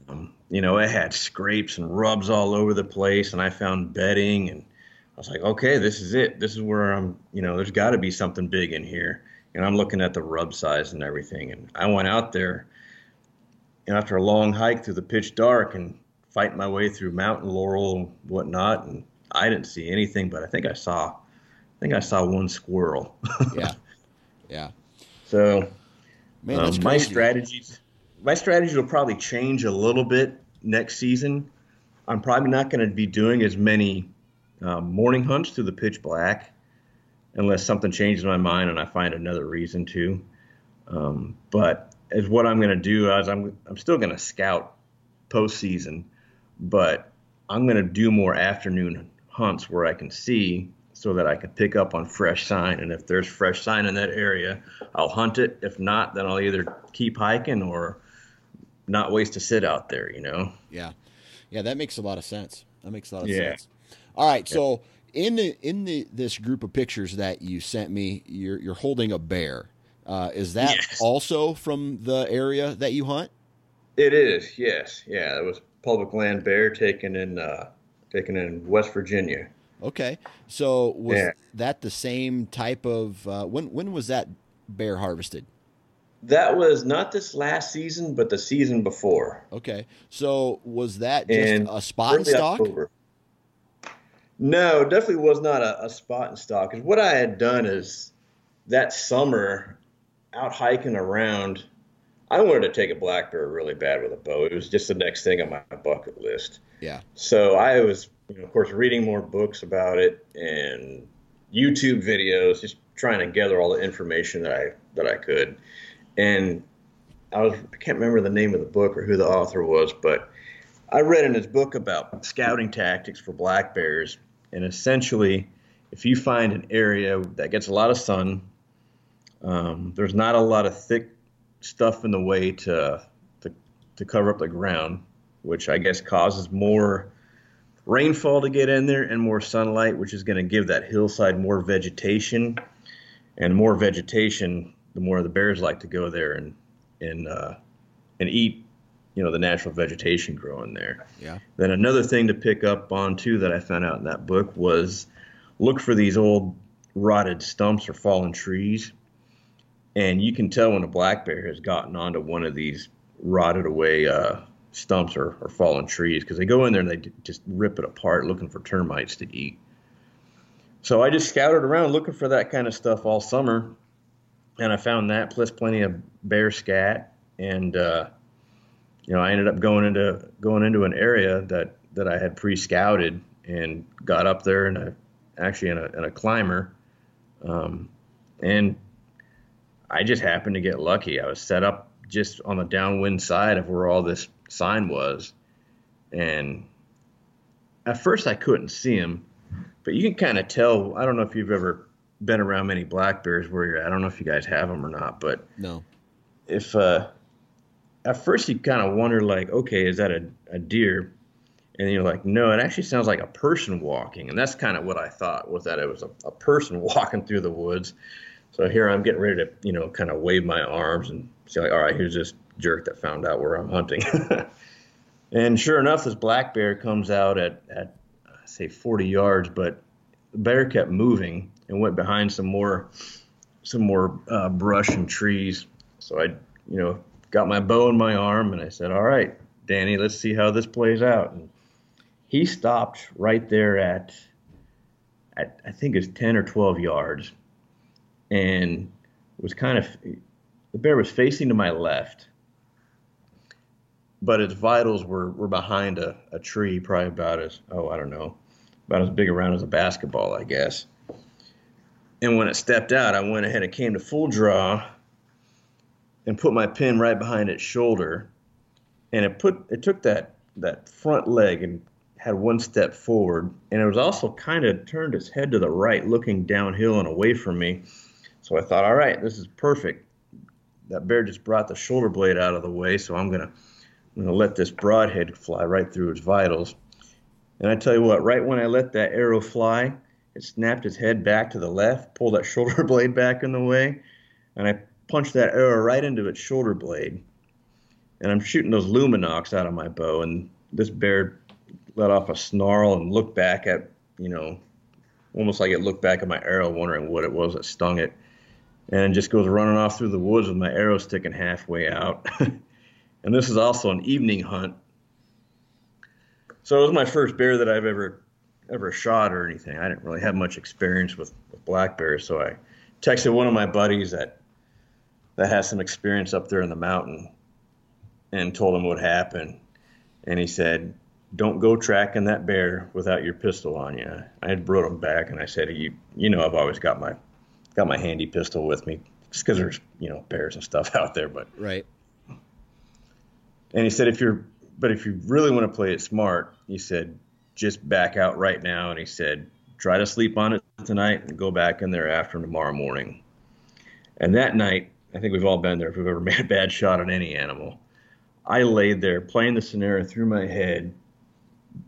Um, you know, it had scrapes and rubs all over the place, and I found bedding, and I was like, okay, this is it. This is where I'm. You know, there's got to be something big in here. And I'm looking at the rub size and everything, and I went out there, and after a long hike through the pitch dark and fighting my way through mountain laurel and whatnot, and I didn't see anything, but I think I saw, I think I saw one squirrel. yeah, yeah. so Man, um, my strategies, my strategies will probably change a little bit next season. I'm probably not going to be doing as many um, morning hunts through the pitch black, unless something changes my mind and I find another reason to. Um, but as what I'm going to do is I'm I'm still going to scout postseason, but I'm going to do more afternoon hunts where I can see so that I can pick up on fresh sign. And if there's fresh sign in that area, I'll hunt it. If not, then I'll either keep hiking or not waste a sit out there, you know? Yeah, yeah. That makes a lot of sense. That makes a lot of Yeah. sense. All right, so in the in the this group of pictures that you sent me, you're you're holding a bear. Uh, is that Yes. also from the area that you hunt? It is, yes. Yeah, it was public land bear taken in uh, taken in West Virginia. Okay, so was Yeah. that the same type of uh, when when was that bear harvested? That was not this last season, but the season before. Okay, so was that just And a spot and early stock? October. No, definitely was not a, a spot and stock. 'Cause what I had done is that summer, out hiking around, I wanted to take a black bear really bad with a bow. It was just the next thing on my bucket list. Yeah, So I was, you know, of course, reading more books about it and YouTube videos, just trying to gather all the information that I that I could. And I was I can't remember the name of the book or who the author was, but I read in his book about scouting tactics for black bears. And essentially, if you find an area that gets a lot of sun, um, there's not a lot of thick stuff in the way to, to to cover up the ground, which I guess causes more rainfall to get in there and more sunlight, which is going to give that hillside more vegetation, and more vegetation, the more the bears like to go there and and uh, and eat you know the natural vegetation growing there. Yeah. Then another thing to pick up on too that I found out in that book was look for these old rotted stumps or fallen trees, and you can tell when a black bear has gotten onto one of these rotted away uh, stumps or, or fallen trees because they go in there and they just rip it apart looking for termites to eat. So I just scouted around looking for that kind of stuff all summer, and I found that plus plenty of bear scat, and uh, you know I ended up going into going into an area that that I had pre-scouted and got up there and I actually in a, in a climber, um, and I just happened to get lucky. I was set up just on the downwind side of where all this sign was, and at first I couldn't see him, but you can kind of tell. I don't know if you've ever been around many black bears where you're. I don't know if you guys have them or not, but no. If uh, at first you kind of wonder like, okay, is that a, a deer? And you're like, no, it actually sounds like a person walking, and that's kind of what I thought was that it was a, a person walking through the woods. So here I'm getting ready to, you know, kind of wave my arms and say, like, all right, here's this jerk that found out where I'm hunting. and sure enough, this black bear comes out at, at say 40 yards, but the bear kept moving and went behind some more some more uh, brush and trees. So I, you know, got my bow in my arm and I said, all right, Danny, let's see how this plays out. And he stopped right there at, at I think it's 10 or 12 yards and it was kind of the bear was facing to my left, but its vitals were, were behind a, a tree, probably about as oh I don't know, about as big around as a basketball, I guess. And when it stepped out, I went ahead and came to full draw and put my pin right behind its shoulder, and it put it took that that front leg and had one step forward, and it was also kind of turned its head to the right, looking downhill and away from me so I thought, all right, this is perfect. That bear just brought the shoulder blade out of the way, so I'm gonna I'm gonna let this broadhead fly right through its vitals. And I tell you what, right when I let that arrow fly, it snapped its head back to the left, pulled that shoulder blade back in the way, and I punched that arrow right into its shoulder blade. And I'm shooting those Lumenoks out of my bow, and this bear let off a snarl and looked back at, you know, almost like it looked back at my arrow, wondering what it was that stung it and just goes running off through the woods with my arrow sticking halfway out. and this is also an evening hunt. So it was my first bear that I've ever ever shot or anything. I didn't really have much experience with, with black bears, so I texted one of my buddies that that has some experience up there in the mountain and told him what happened. And he said, "Don't go tracking that bear without your pistol on you." I had brought him back, and I said, "You, you know, I've always got my got my handy pistol with me just because there's you know bears and stuff out there. But right. And he said if you're but if you really want to play it smart, he said just back out right now. And he said try to sleep on it tonight and go back in there after tomorrow morning. And that night, I think we've all been there if we've ever made a bad shot at any animal. I laid there playing the scenario through my head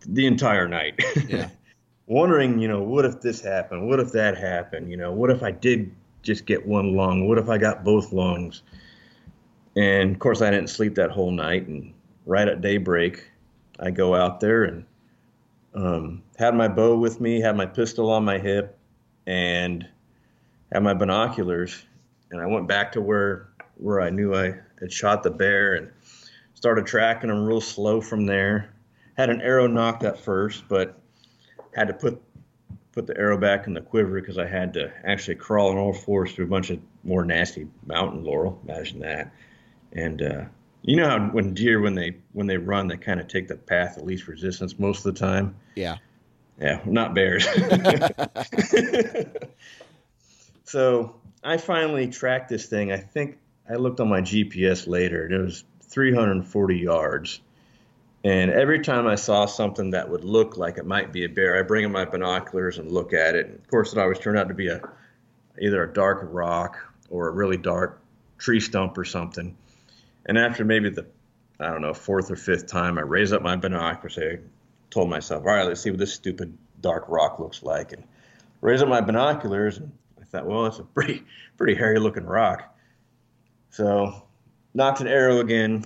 the entire night. Yeah. Wondering, you know, what if this happened? What if that happened? You know, what if I did just get one lung? What if I got both lungs? And of course, I didn't sleep that whole night. And right at daybreak, I go out there and um, had my bow with me, had my pistol on my hip, and had my binoculars. And I went back to where where I knew I had shot the bear and started tracking him real slow from there. Had an arrow nocked at first, but had to put put the arrow back in the quiver because I had to actually crawl on all fours through a bunch of more nasty mountain laurel. Imagine that. And uh, you know how when deer when they when they run they kind of take the path of least resistance most of the time. Yeah. Yeah, not bears. so I finally tracked this thing. I think I looked on my GPS later. It was 340 yards and every time I saw something that would look like it might be a bear, I bring in my binoculars and look at it. And of course, it always turned out to be a either a dark rock or a really dark tree stump or something. And after maybe the I don't know fourth or fifth time, I raise up my binoculars. I told myself, all right, let's see what this stupid dark rock looks like, and raise up my binoculars. And I thought, well, it's a pretty pretty hairy looking rock. So nocked an arrow again,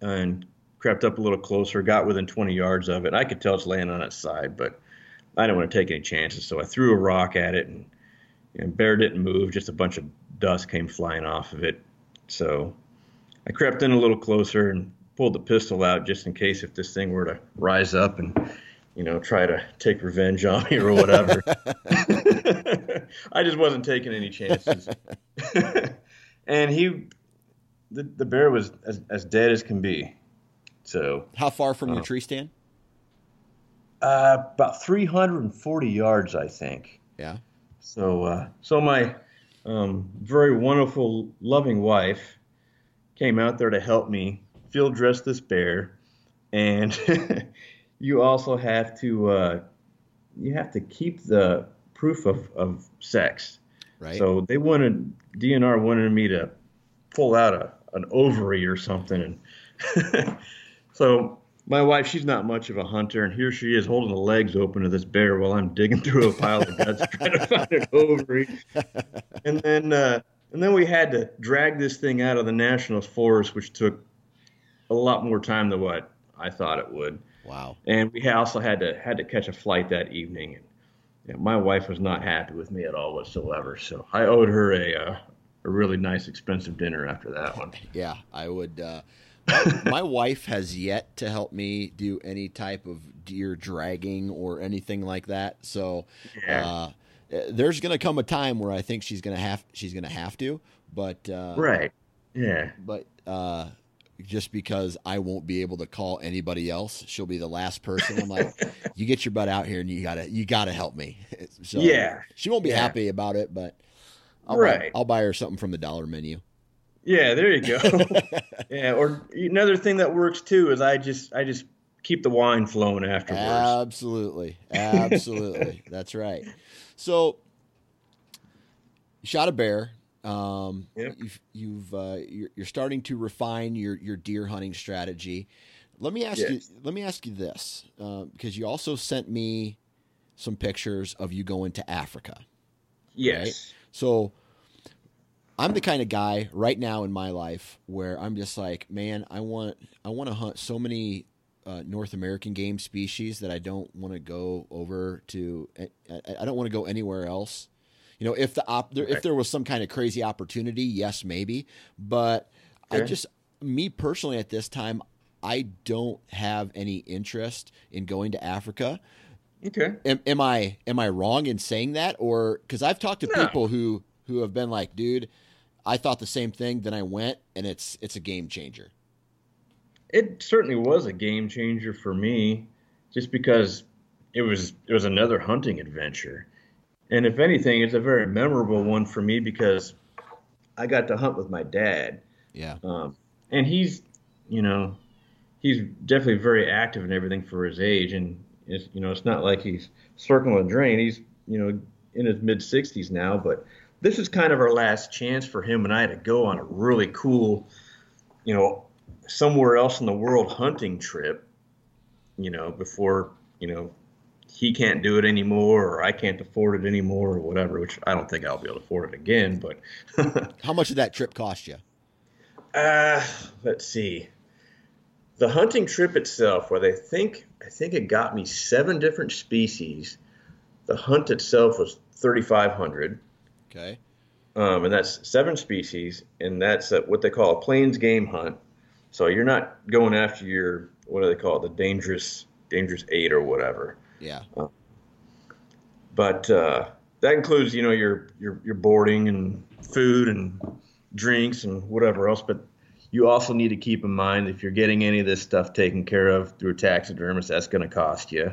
and crept up a little closer, got within 20 yards of it. I could tell it's laying on its side, but I didn't want to take any chances, so I threw a rock at it, and, and bear didn't move. Just a bunch of dust came flying off of it. So I crept in a little closer and pulled the pistol out just in case if this thing were to rise up and you know try to take revenge on me or whatever. I just wasn't taking any chances. and he, the, the bear was as, as dead as can be. So how far from uh, your tree stand? Uh, about 340 yards, I think. Yeah. So, uh, so my um, very wonderful, loving wife came out there to help me field dress this bear, and you also have to uh, you have to keep the proof of, of sex. Right. So they wanted DNR wanted me to pull out a an ovary or something, and so my wife, she's not much of a hunter, and here she is holding the legs open of this bear while I'm digging through a pile of guts trying to find an ovary. And then, uh, and then we had to drag this thing out of the national forest, which took a lot more time than what I thought it would. Wow. And we also had to had to catch a flight that evening, and you know, my wife was not happy with me at all whatsoever. So I owed her a uh, a really nice, expensive dinner after that one. Yeah, I would. Uh, my wife has yet to help me do any type of deer dragging or anything like that. So yeah. uh, there's going to come a time where I think she's going to have she's going to have to, but uh, right, yeah, but uh, just because I won't be able to call anybody else, she'll be the last person. I'm like, you get your butt out here and you gotta you gotta help me. So yeah, she won't be yeah. happy about it, but I'll right. buy, I'll buy her something from the dollar menu. Yeah, there you go. yeah, or another thing that works too is I just I just keep the wine flowing afterwards. Absolutely, absolutely. That's right. So, you shot a bear. Um, yep. You've, you've uh, you're, you're, starting to refine your your deer hunting strategy. Let me ask yes. you. Let me ask you this, uh, because you also sent me some pictures of you going to Africa. Yes. Right? So I'm the kind of guy right now in my life where I'm just like, man, I want I want to hunt so many uh, North American game species that I don't want to go over to. I, I don't want to go anywhere else. You know, if the op, there, if there was some kind of crazy opportunity, yes, maybe. But. I just, me personally, at this time, I don't have any interest in going to Africa. Okay. Am, am I am I wrong in saying that, or because I've talked to no. people who who have been like, dude, I thought the same thing. Then I went, and it's it's a game changer. It certainly was a game changer for me, just because it was it was another hunting adventure, and if anything, it's a very memorable one for me because I got to hunt with my dad. Yeah. Um, and he's, you know, he's definitely very active and everything for his age, and it's you know it's not like he's circling a drain. He's you know in his mid 60s now, but this is kind of our last chance for him and I to go on a really cool, you know, somewhere else in the world hunting trip, you know, before, you know, he can't do it anymore or I can't afford it anymore or whatever, which I don't think I'll be able to afford it again, but How much did that trip cost you? Uh, let's see. The hunting trip itself, where they think I think it got me seven different species. The hunt itself was thirty five hundred. Okay. Um, and that's seven species, and that's a, what they call a plains game hunt. So you're not going after your what do they call it, the dangerous dangerous eight or whatever. Yeah. Uh, but uh, that includes you know your your your boarding and food and drinks and whatever else. But you also need to keep in mind if you're getting any of this stuff taken care of through a taxidermist, that's going to cost you.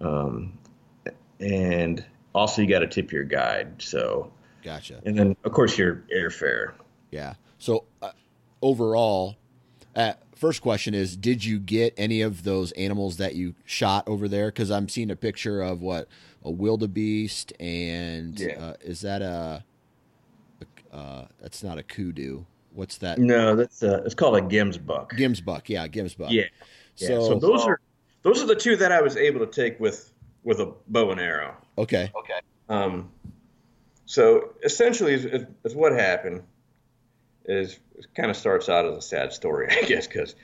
Um, and also you got to tip your guide. So gotcha. And then of course your airfare. Yeah. So uh, overall, uh, first question is: Did you get any of those animals that you shot over there? Because I'm seeing a picture of what a wildebeest and yeah. uh, is that a, a uh, that's not a kudu. What's that? No, that's a, it's called a gemsbuck. Gemsbuck, yeah, gemsbuck. Yeah. yeah. So, so those are those are the two that I was able to take with with a bow and arrow. Okay. Okay. Um, so essentially, is, is, is what happened is it kind of starts out as a sad story, I guess, because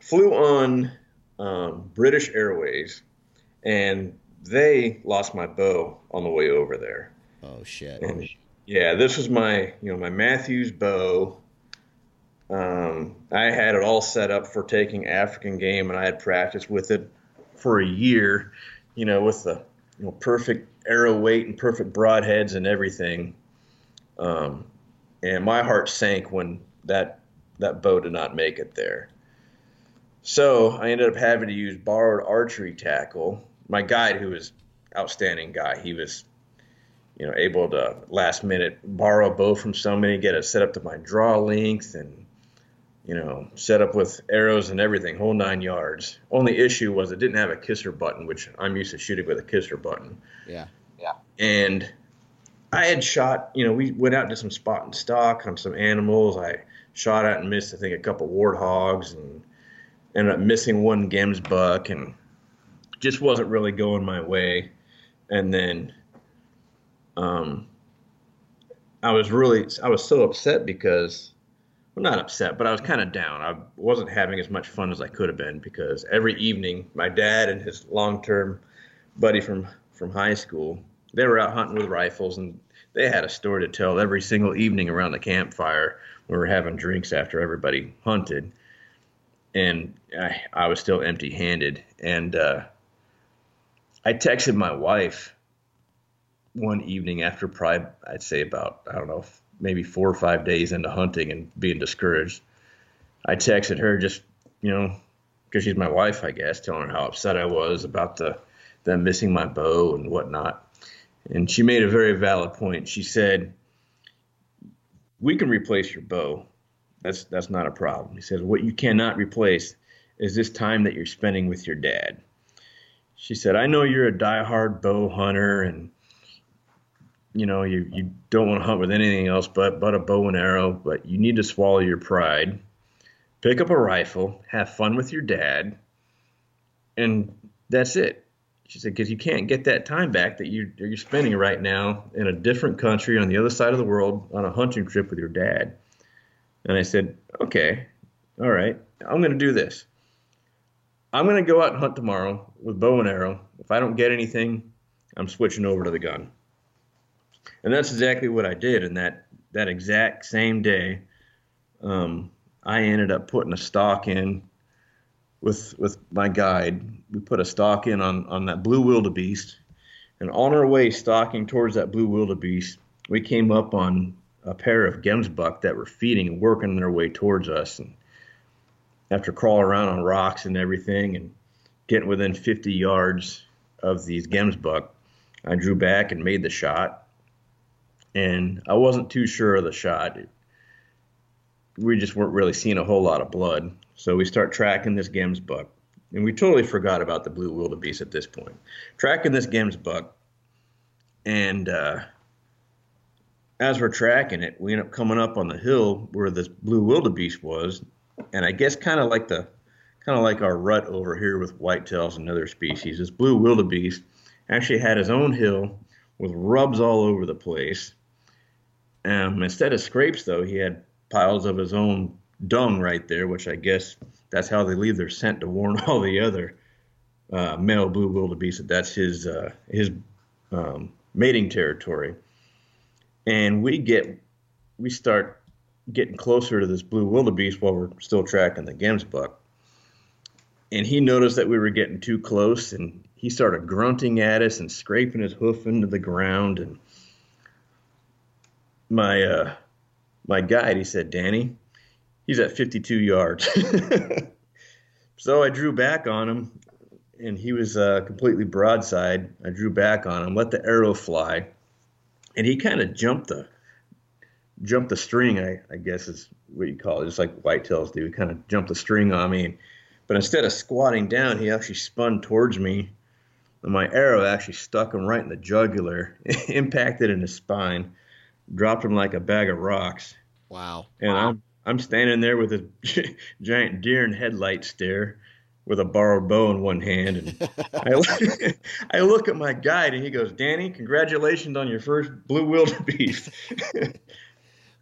flew on um, British Airways, and they lost my bow on the way over there. Oh shit! And, yeah, this was my you know my Mathews bow. Um, I had it all set up for taking African game, and I had practiced with it for a year. You know, with the you know perfect arrow weight and perfect broadheads and everything. Um, and my heart sank when that that bow did not make it there. So I ended up having to use borrowed archery tackle. My guide, who was outstanding guy, he was, you know, able to last minute borrow a bow from somebody, get it set up to my draw length, and you know, set up with arrows and everything, whole nine yards. Only issue was it didn't have a kisser button, which I'm used to shooting with a kisser button. Yeah. Yeah. And I had shot, you know, we went out to some spot and stock on some animals. I shot at and missed, I think, a couple warthogs and ended up missing one gemsbuck and just wasn't really going my way. And then um, I was really, I was so upset because, well, not upset, but I was kind of down. I wasn't having as much fun as I could have been because every evening, my dad and his long term buddy from, from high school, they were out hunting with rifles and they had a story to tell every single evening around the campfire. We were having drinks after everybody hunted, and I, I was still empty handed. And uh, I texted my wife one evening after probably, I'd say about, I don't know, maybe four or five days into hunting and being discouraged. I texted her just, you know, because she's my wife, I guess, telling her how upset I was about the them missing my bow and whatnot. And she made a very valid point. She said, "We can replace your bow. That's that's not a problem." He says, "What you cannot replace is this time that you're spending with your dad." She said, "I know you're a diehard bow hunter and you know you you don't want to hunt with anything else but but a bow and arrow, but you need to swallow your pride. Pick up a rifle, have fun with your dad, and that's it." She said, because you can't get that time back that you, you're spending right now in a different country on the other side of the world on a hunting trip with your dad. And I said, okay, all right, I'm going to do this. I'm going to go out and hunt tomorrow with bow and arrow. If I don't get anything, I'm switching over to the gun. And that's exactly what I did. And that, that exact same day, um, I ended up putting a stock in with with my guide. We put a stock in on on that blue wildebeest, and on our way stalking towards that blue wildebeest, we came up on a pair of gemsbuck that were feeding and working their way towards us. And after crawling around on rocks and everything, and getting within 50 yards of these gemsbuck, I drew back and made the shot. And I wasn't too sure of the shot. We just weren't really seeing a whole lot of blood. So we start tracking this Gemsbuck, and we totally forgot about the blue wildebeest at this point. Tracking this Gemsbuck, and uh, as we're tracking it, we end up coming up on the hill where this blue wildebeest was, and I guess kind of like the kind of like our rut over here with whitetails and other species. This blue wildebeest actually had his own hill with rubs all over the place. Um, instead of scrapes, though, he had piles of his own dung right there, which I guess that's how they leave their scent to warn all the other uh, male blue wildebeest that that's his uh, his um, mating territory. And we get we start getting closer to this blue wildebeest while we're still tracking the gemsbuck. And he noticed that we were getting too close, and he started grunting at us and scraping his hoof into the ground. And my uh, my guide, he said, "Danny, he's at 52 yards. so I drew back on him, and he was uh, completely broadside. I drew back on him, let the arrow fly, and he kind of jumped the jumped the string. I, I guess is what you call it, just like whitetails do. He kind of jumped the string on me, but instead of squatting down, he actually spun towards me. And my arrow actually stuck him right in the jugular, impacted in his spine, dropped him like a bag of rocks. Wow. And wow. I'm I'm standing there with a giant deer in headlight stare with a borrowed bow in one hand. And I, look, I look at my guide and he goes, Danny, congratulations on your first blue wildebeest.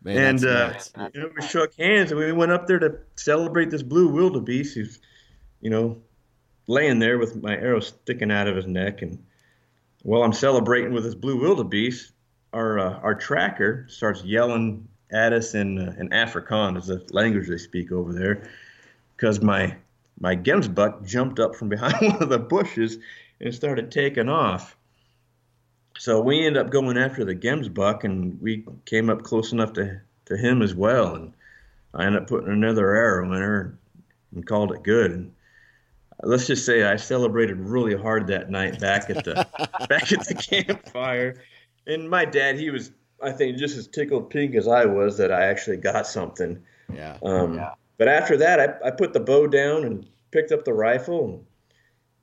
Man, and that's uh, you know, we shook hands and we went up there to celebrate this blue wildebeest who's, you know, laying there with my arrow sticking out of his neck. And while I'm celebrating with this blue wildebeest, our uh, our tracker starts yelling at us in uh, in Afrikaans, is the language they speak over there, because my my gemsbuck jumped up from behind one of the bushes and started taking off. So we ended up going after the gemsbuck, and we came up close enough to, to him as well. And I ended up putting another arrow in her and called it good. And let's just say I celebrated really hard that night back at the back at the campfire. And my dad, he was, I think, just as tickled pink as I was that I actually got something. Yeah. Um, Yeah. But after that, I, I put the bow down and picked up the rifle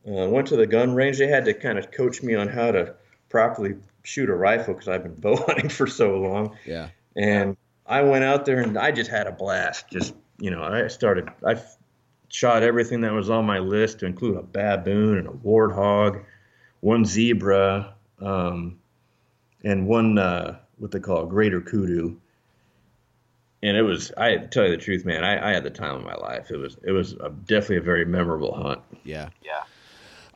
and uh, went to the gun range. They had to kind of coach me on how to properly shoot a rifle because I've been bow hunting for so long. Yeah. And I went out there and I just had a blast. Just, you know, I started, I shot everything that was on my list to include a baboon and a warthog, one zebra, um, and one, uh, what they call a greater kudu and it was I tell you the truth, man. I, I had the time of my life. It was it was a, definitely a very memorable hunt. Yeah. Yeah.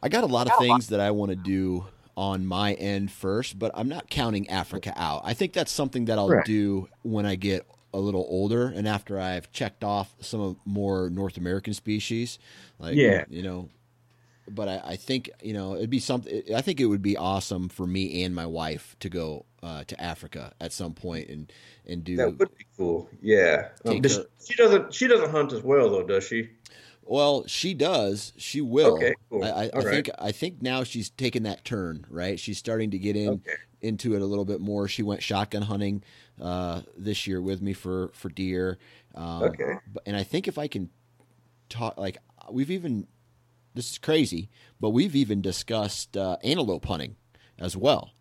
I got a lot of things that I want to do on my end first, but I'm not counting Africa out. I think that's something that I'll Right. do when I get a little older and after I've checked off some of more North American species. Like, Yeah. you know, but I, I think, you know, it'd be something, I think it would be awesome for me and my wife to go uh, to Africa at some point and, and do, That would be cool. Yeah. Um, does- her- she doesn't she doesn't hunt as well though, does she? Well, she does. She will. Okay, cool. I, I, I right. think I think now she's taking that turn. Right, she's starting to get in Okay. into it a little bit more. She went shotgun hunting uh, this year with me for for deer. Um, Okay. and I think if I can talk, like we've even this is crazy, but we've even discussed uh, antelope hunting as well.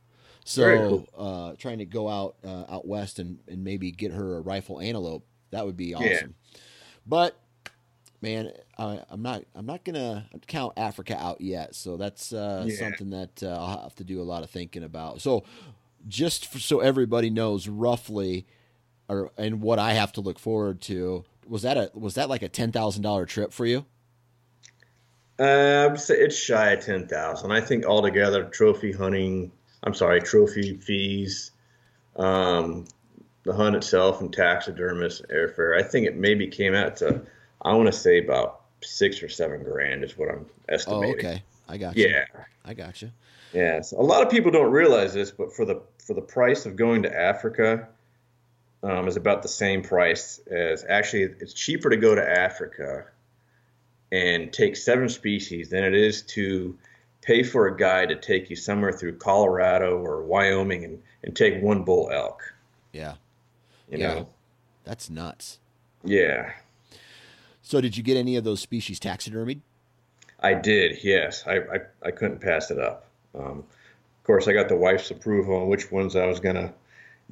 So cool. uh, trying to go out uh, out west and, and maybe get her a rifle antelope that would be awesome. Yeah. But man, I, I'm not I'm not gonna count Africa out yet. So that's uh, Yeah. something that uh, I'll have to do a lot of thinking about. So just for, so everybody knows roughly, or and what I have to look forward to was that a was that like a ten thousand dollar trip for you? Uh, I would say it's shy of ten thousand. I think altogether, trophy hunting. I'm sorry, trophy fees, um, the hunt itself, and taxidermist airfare. I think it maybe came out to, I want to say about six or seven grand is what I'm Oh, estimating. okay, I got you. Yeah. I got you. Yes, a lot of people don't realize this, but for the for the price of going to Africa, um, is about the same price as actually it's cheaper to go to Africa and take seven species than it is to pay for a guide to take you somewhere through Colorado or Wyoming and, and take one bull elk. Yeah, You Yeah. know, that's nuts. yeah, So did you get any of those species taxidermied? I did. Yes, I I, I couldn't pass it up. Um, of course, I got the wife's approval on which ones I was gonna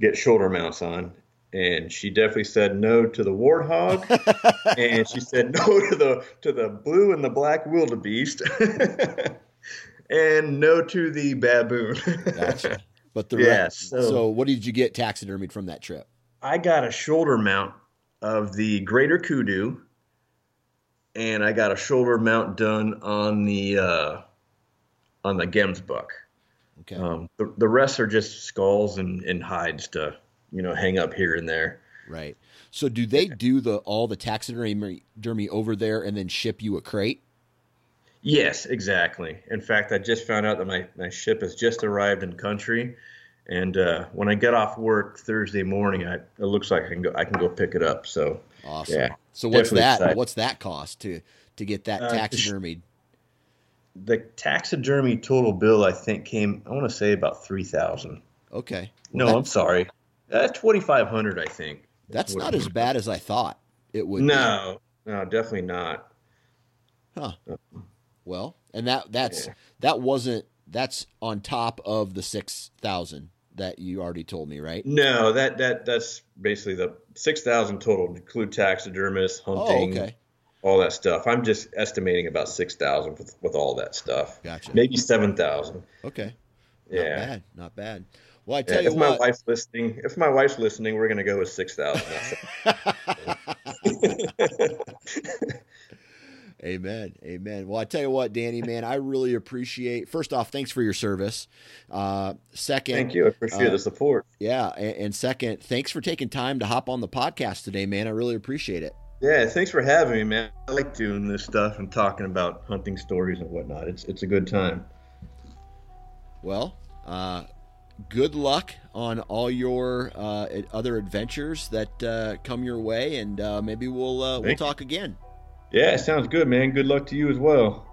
get shoulder mounts on, and she definitely said no to the warthog, and she said no to the to the blue and the black wildebeest, and no to the baboon. Gotcha. But the Yeah, rest. so- so what did you get taxidermied from that trip? I got a shoulder mount of the greater kudu, and I got a shoulder mount done on the uh, on the gemsbuck. Okay. Um, the, the rest are just skulls and, and hides to, you know, hang up here and there. Right. So do they do the all the taxidermy over there and then ship you a crate? Yes, exactly. In fact, I just found out that my, my ship has just arrived in country, and uh, when I get off work Thursday morning, I, it looks like I can go I can go pick it up. So Awesome. Yeah, so what's that? excited. What's that cost to to get that Uh, the sh- taxidermied? the taxidermy total bill I think came I want to say about three thousand. Okay. No, I'm sorry, Uh, that's twenty five hundred. I think. that's not as bad as I thought it would. be. No, no, definitely not. Huh. Uh, well, and that that's Yeah. that wasn't that's on top of the six thousand that you already told me, right? No, that that that's basically the six thousand total include taxidermists, Oh, hunting, okay. all that stuff. I'm just estimating about six thousand with with all that stuff. Gotcha. Maybe seven thousand. Okay. Not Yeah. bad. Not bad. Well, I tell yeah, you if what. my wife's listening, if my wife's listening, we're gonna go with six thousand. Amen. Amen. Well, I tell you what, Danny, man, I really appreciate. First off, thanks for your service. Uh, second, thank you. I appreciate uh, the support. Yeah, and, and second, thanks for taking time to hop on the podcast today, man. I really appreciate it. Yeah, thanks for having me, man. I like doing this stuff and talking about hunting stories and whatnot. It's it's a good time. Well, uh, good luck on all your uh, other adventures that uh, come your way, and uh, maybe we'll uh, we'll talk again. Yeah, sounds good, man. Good luck to you as well.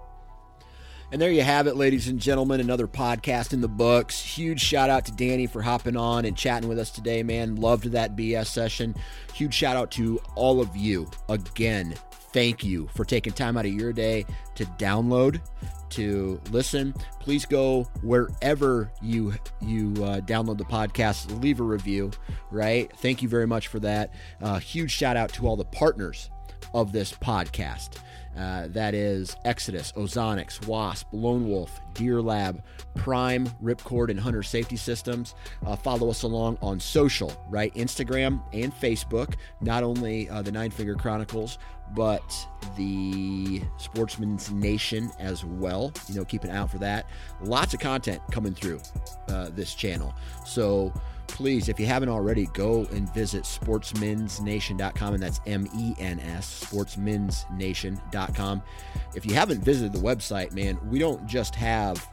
And there you have it, ladies and gentlemen. Another podcast in the books. Huge shout out to Danny for hopping on and chatting with us today, man. Loved that BS session. Huge shout out to all of you. Again, thank you for taking time out of your day to download, to listen. Please go wherever you you uh, download the podcast, leave a review. Right? Thank you very much for that. Uh, huge shout out to all the partners of this podcast. Uh, that is Exodus, Ozonics, Wasp, Lone Wolf, Deer Lab, Prime, Ripcord, and Hunter Safety Systems. Uh, follow us along on social, right? Instagram and Facebook. Not only uh, the Nine Finger Chronicles, but the Sportsmen's Nation as well. You know, keep an eye out for that. Lots of content coming through uh, this channel. So, please, if you haven't already, go and visit sportsmensnation.com, and that's M E N S, sportsmensnation.com. If you haven't visited the website, man, we don't just have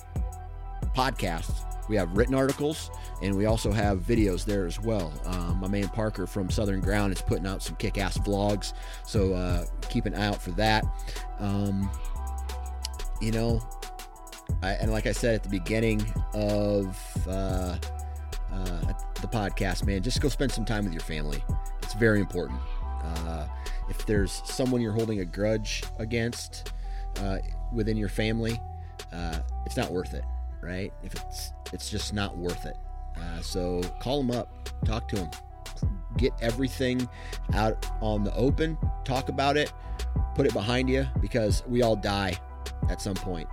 podcasts, we have written articles, and we also have videos there as well. Um, my man Parker from Southern Ground is putting out some kick ass vlogs, so uh, keep an eye out for that. Um, you know, I, and like I said at the beginning of. Uh, uh, the podcast, man, just go spend some time with your family. It's very important. Uh, if there's someone you're holding a grudge against uh, within your family, uh, it's not worth it, right? If it's it's just not worth it. Uh, so call them up, talk to them, get everything out on the open, talk about it, put it behind you, because we all die at some point,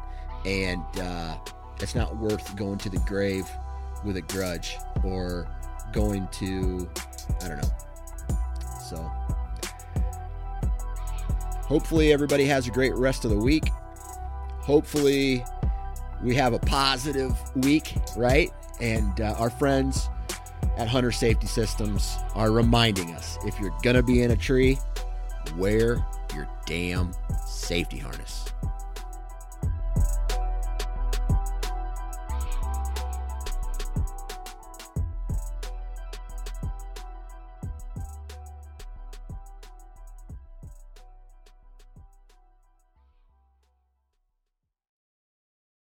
and uh, it's not worth going to the grave with a grudge or going to I don't know. So hopefully everybody has a great rest of the week. Hopefully we have a positive week, right? And uh, our friends at Hunter Safety Systems are reminding us if you're going to be in a tree, wear your damn safety harness.